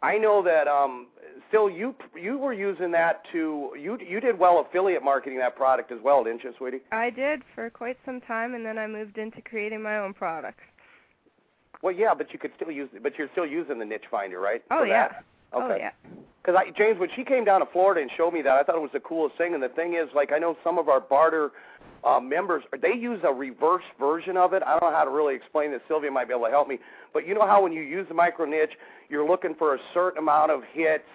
I know that um, Sil, you you were using that to you you did well affiliate marketing that product as well, didn't you, sweetie? I did for quite some time, and then I moved into creating my own products. Well, yeah, but you could still use, but you're still using the niche finder, right? Oh yeah. that? Oh Okay. yeah. Because I, James, when she came down to Florida and showed me that, I thought it was the coolest thing. And the thing is, like, I know some of our barter uh, members, they use a reverse version of it. I don't know how to really explain this. Sylvia might be able to help me. But you know how when you use the micro niche, you're looking for a certain amount of hits,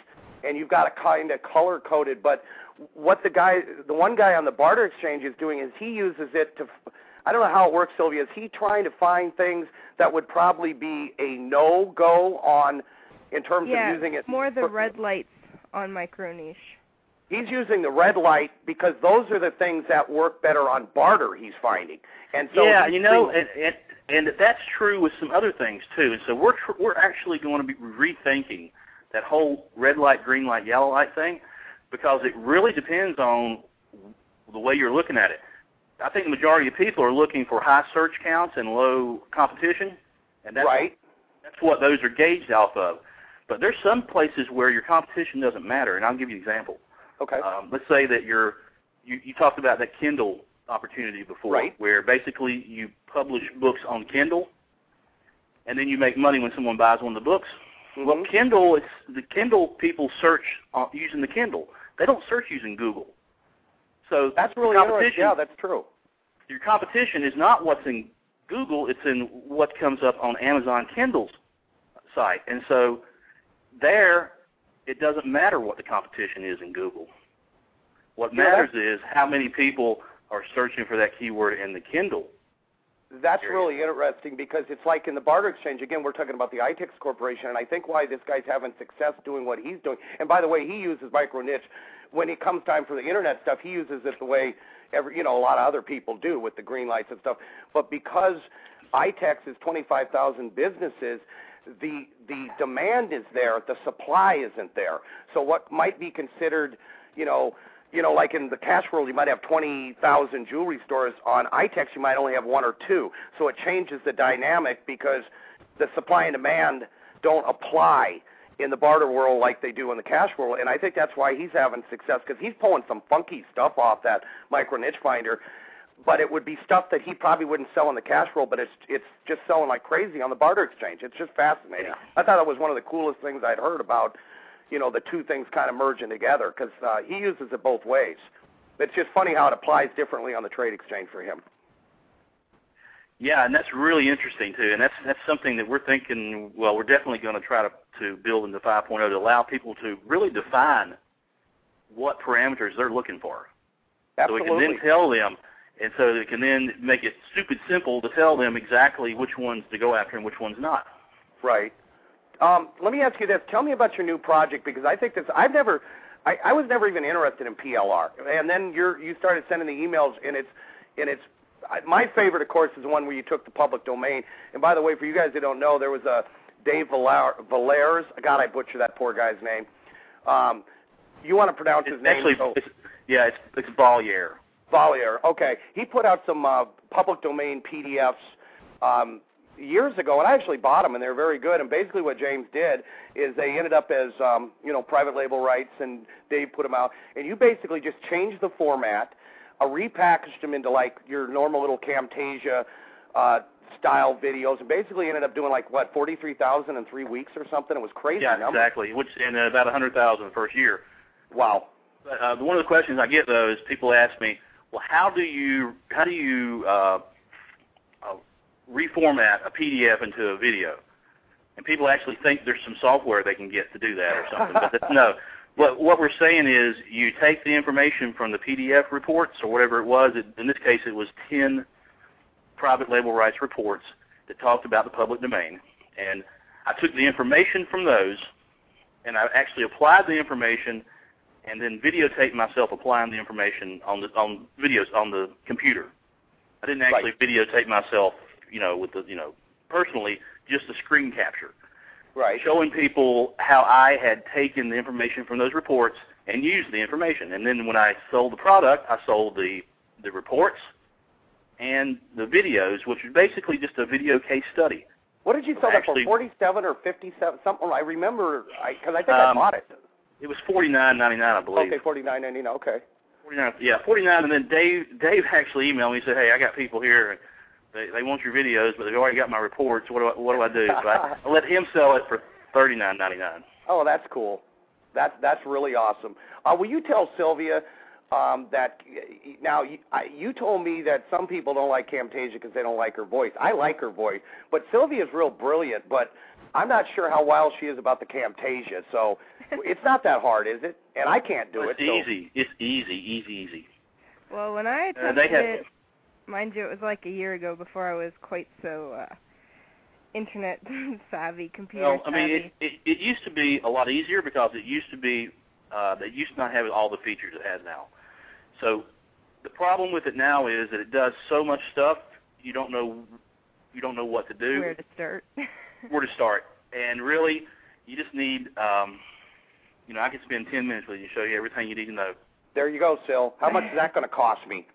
and you've got to kind of color coded. But what the guy, the one guy on the barter exchange is doing is he uses it to. I don't know how it works, Sylvia. Is he trying to find things that would probably be a no go on in terms yeah, of using it? more the for- red lights on micro niche. He's using the red light because those are the things that work better on barter. He's finding, and so yeah, you know, and, and and that's true with some other things too. And so we're tr- we're actually going to be rethinking that whole red light, green light, yellow light thing because it really depends on the way you're looking at it. I think the majority of people are looking for high search counts and low competition, and that's right. that's what those are gauged off of. But there's some places where your competition doesn't matter, and I'll give you an example. Okay. Um, let's say that you're you, you talked about that Kindle opportunity before, Right. where basically you publish books on Kindle, and then you make money when someone buys one of the books. Well, Mhm. Kindle, it's the Kindle people search on, using the Kindle. They don't search using Google. So that's really competition. Yeah, that's true. your competition is not what's in Google; it's in what comes up on Amazon Kindle's site. And so there, it doesn't matter what the competition is in Google. What Yeah, matters is how many people are searching for that keyword in the Kindle. That's really interesting because it's like in the barter exchange. Again, we're talking about the iTex Corporation, and I think why this guy's having success doing what he's doing. And by the way, he uses micro niche when it comes time for the internet stuff. He uses it the way every you know a lot of other people do with the green lights and stuff. But because iTex is 25,000 businesses, the the demand is there, the supply isn't there. So what might be considered, you know, you know, like in the cash world, you might have 20,000 jewelry stores. On iTex, you might only have one or two. So it changes the dynamic because the supply and demand don't apply in the barter world like they do in the cash world, and I think that's why he's having success because he's pulling some funky stuff off that micro niche finder. But it would be stuff that he probably wouldn't sell in the cash world, but it's it's just selling like crazy on the barter exchange. It's just fascinating. Yeah. I thought that was one of the coolest things I'd heard about, you know, the two things kind of merging together because uh, he uses it both ways. It's just funny how it applies differently on the trade exchange for him. Yeah, and that's really interesting too, and that's that's something that we're thinking. Well, we're definitely going to try to to build into 5.0 to allow people to really define what parameters they're looking for, Absolutely. so we can then tell them, and so they can then make it stupid simple to tell them exactly which ones to go after and which ones not. Right. Um, let me ask you this. Tell me about your new project because I think this. I've never. I, I was never even interested in PLR, and then you're you started sending the emails, and it's and it's I- my favorite, of course, is the one where you took the public domain. And by the way, for you guys that don't know, there was a Dave Valar, Valairs. God, I butcher that poor guy's name. Um, you want to pronounce his It's name? actually, so- it's, yeah, it's it's Valier. Valier. Okay, he put out some uh, public domain PDFs um, years ago, and I actually bought them, and they're very good. And basically, what James did is they ended up as um, you know private label rights, and Dave put them out, and you basically just changed the format, uh, repackaged them into like your normal little Camtasia uh, style videos, and basically ended up doing like what forty three thousand in three weeks or something. It was crazy. Yeah, number. exactly. Which in uh, about a hundred thousand the first year. Wow. But, uh, one of the questions I get though is people ask me, well, how do you how do you uh, reformat a PDF into a video? And people actually think there's some software they can get to do that or something, but that's, no. *laughs* What what we're saying is you take the information from the PDF reports or whatever it was. It, in this case, it was ten private label rights reports that talked about the public domain, and I took the information from those, and I actually applied the information and then videotaped myself applying the information on the on videos on the computer. I didn't actually videotape myself, you know, with the you know personally, just a screen capture, Right. showing people how I had taken the information from those reports and used the information. And then when I sold the product, I sold the the reports and the videos, which is basically just a video case study. What did you sell that for? Forty-seven or fifty-seven? Something. I remember because I, think I Um, bought it. It was forty nine ninety nine, I believe. Okay, forty-nine ninety nine. Okay. 49, yeah, 49, and then Dave Dave *laughs* actually emailed me and said, hey, I got people here, and they they want your videos, but they've already got my reports. What do I, what do I do? *laughs* So I, I let him sell it for 39.99. Oh, that's cool. That's that's really awesome. Uh, will you tell Sylvia um, that now you, I, you told me that some people don't like Camtasia because they don't like her voice. I like her voice, but Sylvia's real brilliant. But I'm not sure how wild she is about the Camtasia. So *laughs* it's not that hard, is it? And I can't do it's it. It's easy. It's easy, easy, easy. Well, when I Uh, attempted they have it, mind you, it was like a year ago before I was quite so uh internet *laughs* savvy, computer Well, I savvy. mean, it, it it used to be a lot easier because it used to be uh, they used to not have all the features it has now. So the problem with it now is that it does so much stuff you don't know you don't know what to do. Where to start? *laughs* where to start. And really, you just need, um, you know, I could spend 10 minutes with you to show you everything you need to know. There you go, Sil. How much is that going to cost me?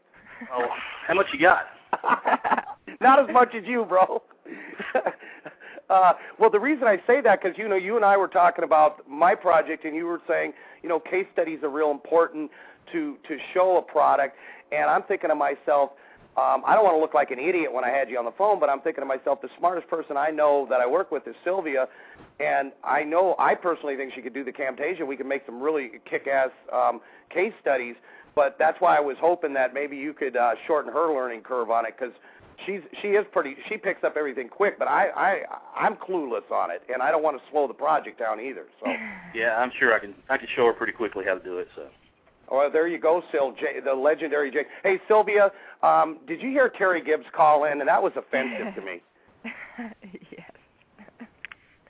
Oh, how much you got? *laughs* Not as much as you, bro. *laughs* uh, well, the reason I say that because you know you and I were talking about my project, and you were saying you know case studies are real important to to show a product, and I'm thinking to myself. Um, I don't want to look like an idiot when I had you on the phone, but I'm thinking to myself, the smartest person I know that I work with is Sylvia, and I know I personally think she could do the Camtasia. We could make some really kick-ass um, case studies, but that's why I was hoping that maybe you could uh, shorten her learning curve on it because she's she is pretty she picks up everything quick, but I I I'm clueless on it, and I don't want to slow the project down either. So, *laughs* Yeah, I'm sure I can. I can show her pretty quickly how to do it. So. well, there you go, Sil, J, the legendary Jake. Hey, Sylvia, um, did you hear Terry Gibbs call in? And that was offensive to me. *laughs* yes.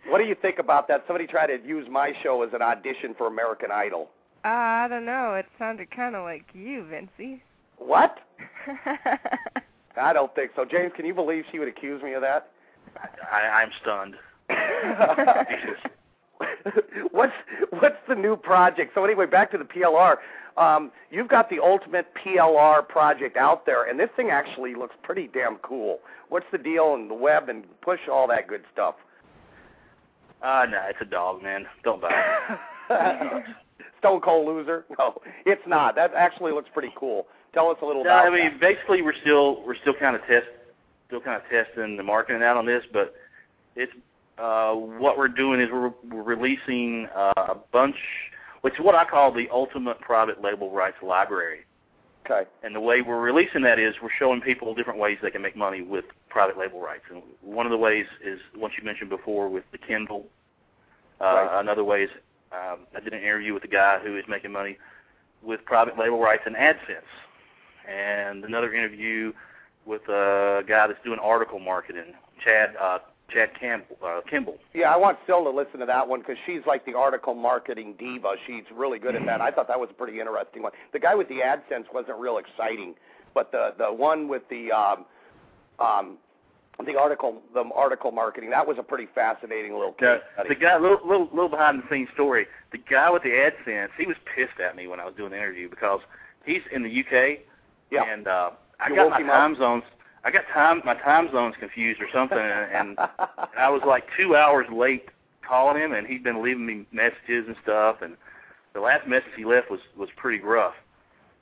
What do you think about that? Somebody tried to use my show as an audition for American Idol. Uh, I don't know. It sounded kind of like you, Vincey. What? *laughs* I don't think so. James, can you believe she would accuse me of that? I, I'm stunned. *laughs* what's what's the new project? So anyway, back to the PLR. Um, you've got the ultimate PLR project out there, and this thing actually looks pretty damn cool. What's the deal in the web and push all that good stuff? Uh, no, it's a dog, man. Don't buy it. *laughs* Stone Cold Loser? *laughs* No, it's not. That actually looks pretty cool. Tell us a little no, about I mean, basically, we're still we're still kind of test still kind of testing the marketing out on this, but it's uh, what we're doing is we're, we're releasing uh, a bunch, which is what I call the ultimate private label rights library. Okay. And the way we're releasing that is we're showing people different ways they can make money with private label rights. And one of the ways is what you mentioned before with the Kindle. Uh, Right. Another way is um, I did an interview with a guy who is making money with private label rights and AdSense. And another interview with a guy that's doing article marketing, Chad uh, Chad Campbell. Uh, Kimball. Yeah, I want Sil to listen to that one because she's like the article marketing diva. She's really good at that. I thought that was a pretty interesting one. The guy with the AdSense wasn't real exciting, but the the one with the um, um, the article the article marketing that was a pretty fascinating little The, case study. the guy, little, little, little behind the scenes story. The guy with the AdSense, he was pissed at me when I was doing the interview because he's in the UK, yeah. and uh, I You got my him up? time zones. I got time my time zones confused or something, and, and *laughs* I was like two hours late calling him, and he'd been leaving me messages and stuff. And the last message he left was was pretty rough.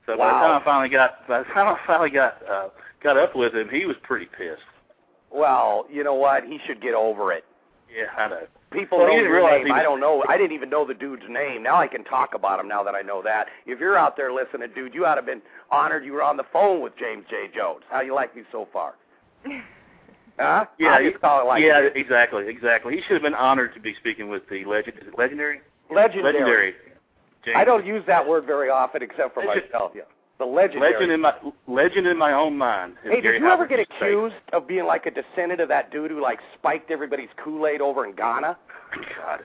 So by the time I finally got by the time I finally got uh, got up with him, he was pretty pissed. Well, you know what? He should get over it. Yeah, I know. People Well, know didn't your name. was- I don't know. I didn't even know the dude's name. Now I can talk about him. Now that I know that. If you're out there listening, dude, you ought to have been honored. You were on the phone with James J. Jones. How you like me so far? *laughs* Huh? Yeah, I just call it like yeah, it is. exactly, exactly. He should have been honored to be speaking with the legend. Is it legendary? legendary. Legendary. James. I don't use that word very often, except for myself. Yeah, the legendary. Legend in my legend in my own mind. Hey, Gary did you ever get used to say. accused of being like a descendant of that dude who like spiked everybody's Kool-Aid over in Guyana? God.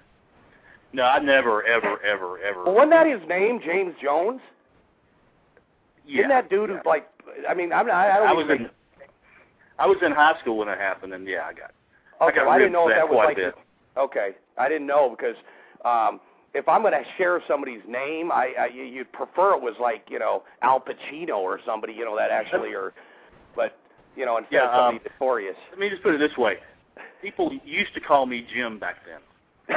No, I never, ever, ever, ever. Well, wasn't that his name, James Jones? yeah, Isn't that dude yeah. who's like? I mean, I'm not. I don't I was think- in. I was in high school when that happened, and yeah, I got. I Okay, got well, I didn't know if that was like. a bit. Okay, I didn't know because um, if I'm going to share somebody's name, I, I you- you'd prefer it was like you know Al Pacino or somebody you know that actually or, but you know instead Yeah, of somebody um, notorious. Let me just put it this way: people used to call me Jim back then. *laughs*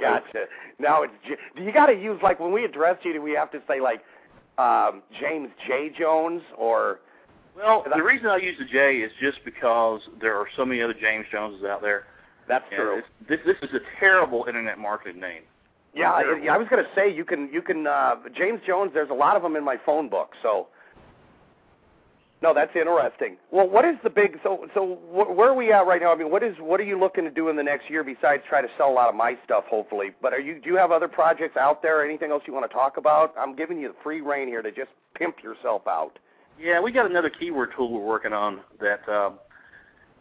gotcha. Now it's J- do you got to use like when we address you? Do we have to say like um, James J Jones or? Well, Cause I- the reason I use the J is just because there are so many other James Joneses out there. That's true. this this is a terrible internet marketing name. Yeah, I, I was going to say you can you can uh, James Jones. There's a lot of them in my phone book. So, no, that's interesting. Well, what is the big so so wh- where are we at right now? I mean, what is what are you looking to do in the next year besides try to sell a lot of my stuff, hopefully? But are you do you have other projects out there? Anything else you want to talk about? I'm giving you the free reign here to just pimp yourself out. Yeah, we got another keyword tool we're working on that um,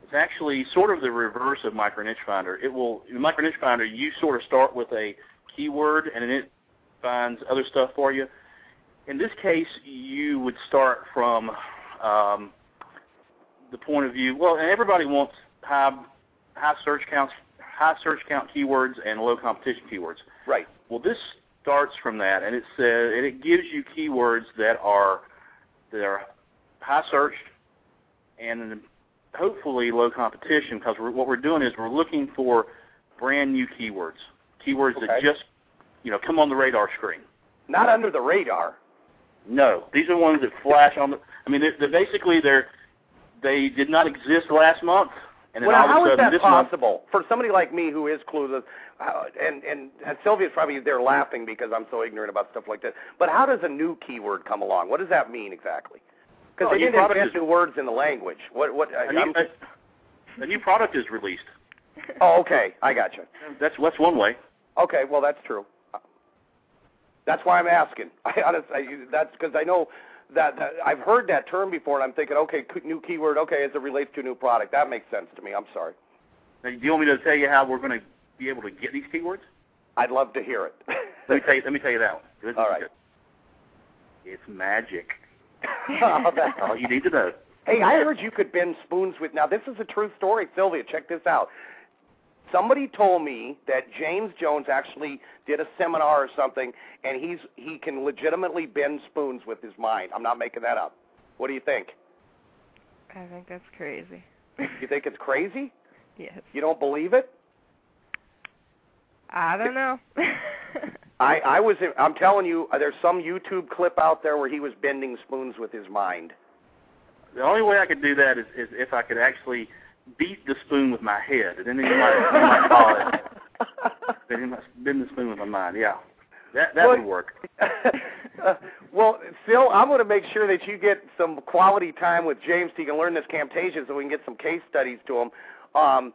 it's actually sort of the reverse of Micro Niche Finder. It will in Micro Niche Finder you sort of start with a keyword and then it finds other stuff for you. In this case, you would start from um, the point of view. Well, and everybody wants high high search counts, high search count keywords and low competition keywords. Right. Well, this starts from that, and it says, and it gives you keywords that are that are high searched and hopefully low competition. Because what we're doing is we're looking for brand new keywords, keywords that just you know come on the radar screen. Not under the radar. No, these are ones that flash on the. I mean, they're, they're basically they're they did not exist last month, and then Well, all how of a is sudden that this month possible for somebody like me who is clueless? How, and, and and Sylvia's probably there laughing because I'm so ignorant about stuff like that. But how does a new keyword come along? What does that mean exactly? Because Well, they didn't invent new words in the language. What what? a uh, I'm- new, a, a new product is released. oh, okay, I got you. That's that's one way. Okay, well that's true. That's why I'm asking. *laughs* I honestly, that's because I know that, that I've heard that term before, and I'm thinking, okay, new keyword. Okay, as it relates to a new product, that makes sense to me. I'm sorry. Now, do you want me to tell you how we're going to be able to get these keywords? I'd love to hear it. *laughs* Let me tell you. Let me tell you that one. This All right. good. It's magic. Oh, that's That's all you need to know. Hey, I heard you could bend spoons with. Now, this is a true story, Sylvia. Check this out. Somebody told me that James Jones actually did a seminar or something, and he's he can legitimately bend spoons with his mind. I'm not making that up. What do you think? I think that's crazy. You think it's crazy? *laughs* yes. You don't believe it? I don't know. *laughs* I I was I'm telling you, uh, there's some YouTube clip out there where he was bending spoons with his mind. The only way I could do that is, is if I could actually beat the spoon with my head, then you might, you might call it. Then you must bend the spoon with my mind. Yeah, that that Well, would work. uh, *laughs* well, Sil, I'm going to make sure that you get some quality time with James so you can learn this Camtasia so we can get some case studies to him. Um,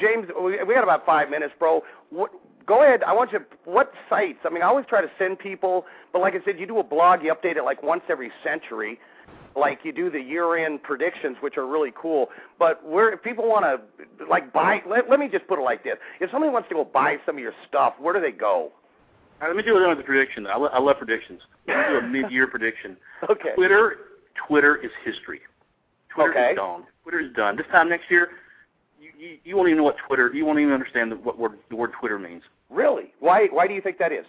James, we, we got about five minutes, bro. What, go ahead. I want you. What sites? I mean, I always try to send people, but like I said, you do a blog. You update it like once every century. Like you do the year-end predictions, which are really cool. But where if people want to like buy, let, let me just put it like this: if somebody wants to go buy some of your stuff, where do they go? Right, let me do another prediction. I, lo- I love predictions. Let me do a *laughs* mid-year prediction. Okay. Twitter, Twitter is history. Twitter Okay. is gone. Twitter is done. This time next year, you, you, you won't even know what Twitter. You won't even understand the, what word the word Twitter means. Really? Why? Why do you think that is?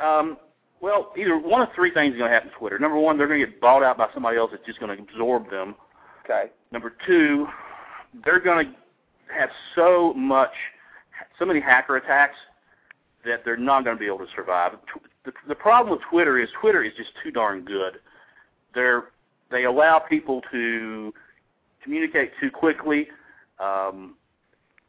Um, well, either one of three things is going to happen to Twitter. Number one, they're going to get bought out by somebody else that's just going to absorb them. Okay. Number two, they're going to have so much, so many hacker attacks that they're not going to be able to survive. The, the problem with Twitter is Twitter is just too darn good. They're they allow people to communicate too quickly. Um,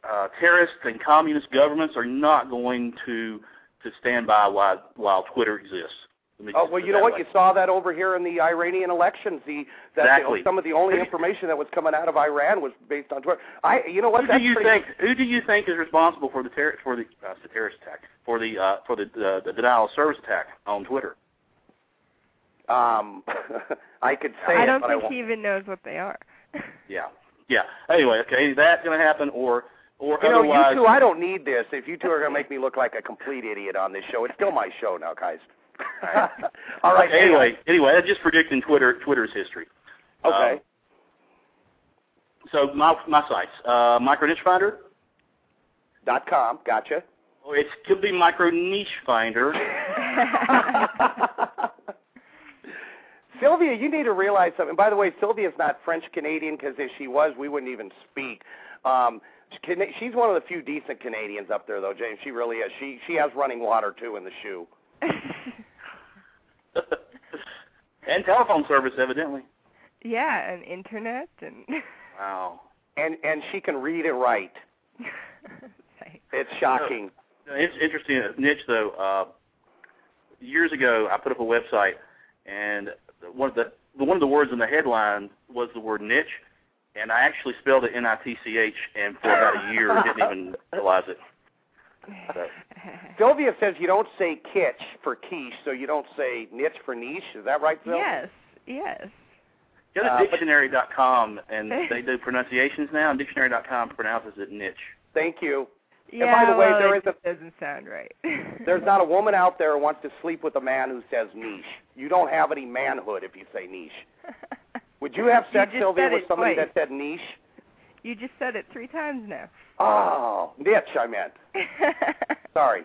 uh, terrorists and communist governments are not going to to stand by while while Twitter exists. Oh well, you know what? way. You saw that over here in the Iranian elections. The that Exactly. some of the only information that was coming out of Iran was based on Twitter. I, you know what? Who That's do you pretty, think? Who do you think is responsible for the ter- for the, uh, the terrorist attack for the uh, for the, uh, the denial of service attack on Twitter? Um, *laughs* I could say I don't but I think won't. he even knows what they are. *laughs* Yeah, yeah. Anyway, okay, that's going to happen, or or You know, you two. I don't need this. If you two are going to make me look like a complete idiot on this show, it's still my show now, guys. *laughs* All right. Okay, anyway, anyway, that's just predicting Twitter Twitter's history. Okay. Um, so my my sites, uh, Micro Niche Finder, Dot com. Gotcha. or it could be Micro Niche Finder. *laughs* *laughs* Sylvia, you need to realize something. By the way, Sylvia's not French Canadian because if she was, we wouldn't even speak. Um, she's one of the few decent Canadians up there, though, James. She really is. She she has running water too in the shoe. *laughs* *laughs* and telephone service, evidently. yeah, and internet and. *laughs* Wow. And and she can read and write. It's shocking. It's interesting uh, niche though. Uh, years ago, I put up a website, and one of the one of the words in the headline was the word niche, and I actually spelled it N-I-T-C-H, and for about a year I didn't even *laughs* realize it. So, Sylvia says you don't say kitsch for quiche, so you don't say niche for niche. Is that right, Sylvia? yes, yes. go to Uh, but- dictionary.com, and *laughs* they do pronunciations now, and dictionary.com pronounces it niche. Thank you. Yeah, by the way, well, there it is a- doesn't sound right. *laughs* There's not a woman out there who wants to sleep with a man who says niche. You don't have any manhood if you say niche. Would you have sex, just Sylvia, with somebody twice. that said niche? You just said it three times now. Oh, niche, I meant. *laughs* Sorry.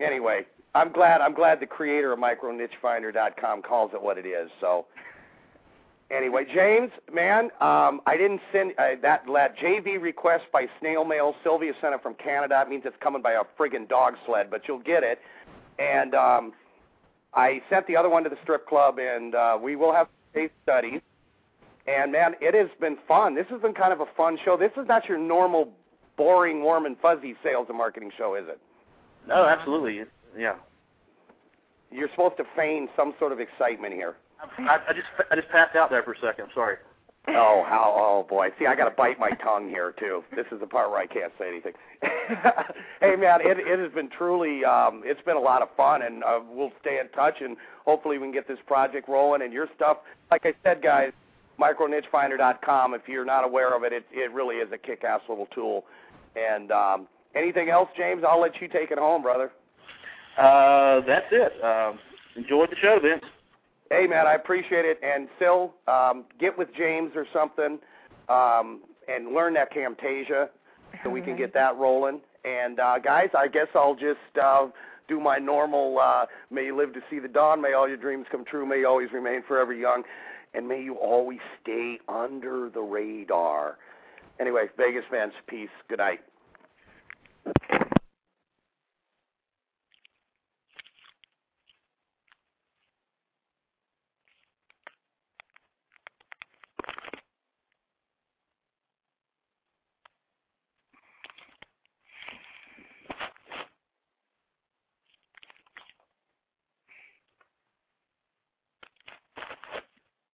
Anyway, I'm glad I'm glad the creator of micronichefinder.com calls it what it is. So anyway, James, man, um, I didn't send uh, that that JV request by snail mail. Sylvia sent it from Canada. It means it's coming by a friggin' dog sled, but you'll get it. And um, I sent the other one to the strip club, and uh, we will have case studies. And man, it has been fun. This has been kind of a fun show. This is not your normal boring, warm and fuzzy sales and marketing show, is it? No, absolutely. Yeah. You're supposed to feign some sort of excitement here. I, I just I just passed out there for a second. I'm sorry. Oh, how? Oh boy. See, I got to bite my tongue here too. This is the part where I can't say anything. *laughs* hey, man, it it has been truly. um It's been a lot of fun, and uh, we'll stay in touch, and hopefully we can get this project rolling. And your stuff, like I said, guys, micronichefinder.com. If you're not aware of it, it it really is a kick-ass little tool. And um anything else, James? I'll let you take it home, brother. Uh, that's it. Um, enjoyed the show, Vince. Hey, man, I appreciate it. And Sil, um, get with James or something um, and learn that Camtasia so we can get that rolling. And uh, guys, I guess I'll just uh, do my normal. Uh, may you live to see the dawn. May all your dreams come true. May you always remain forever young, and may you always stay under the radar. Anyway, Vegas fans, peace. Good night.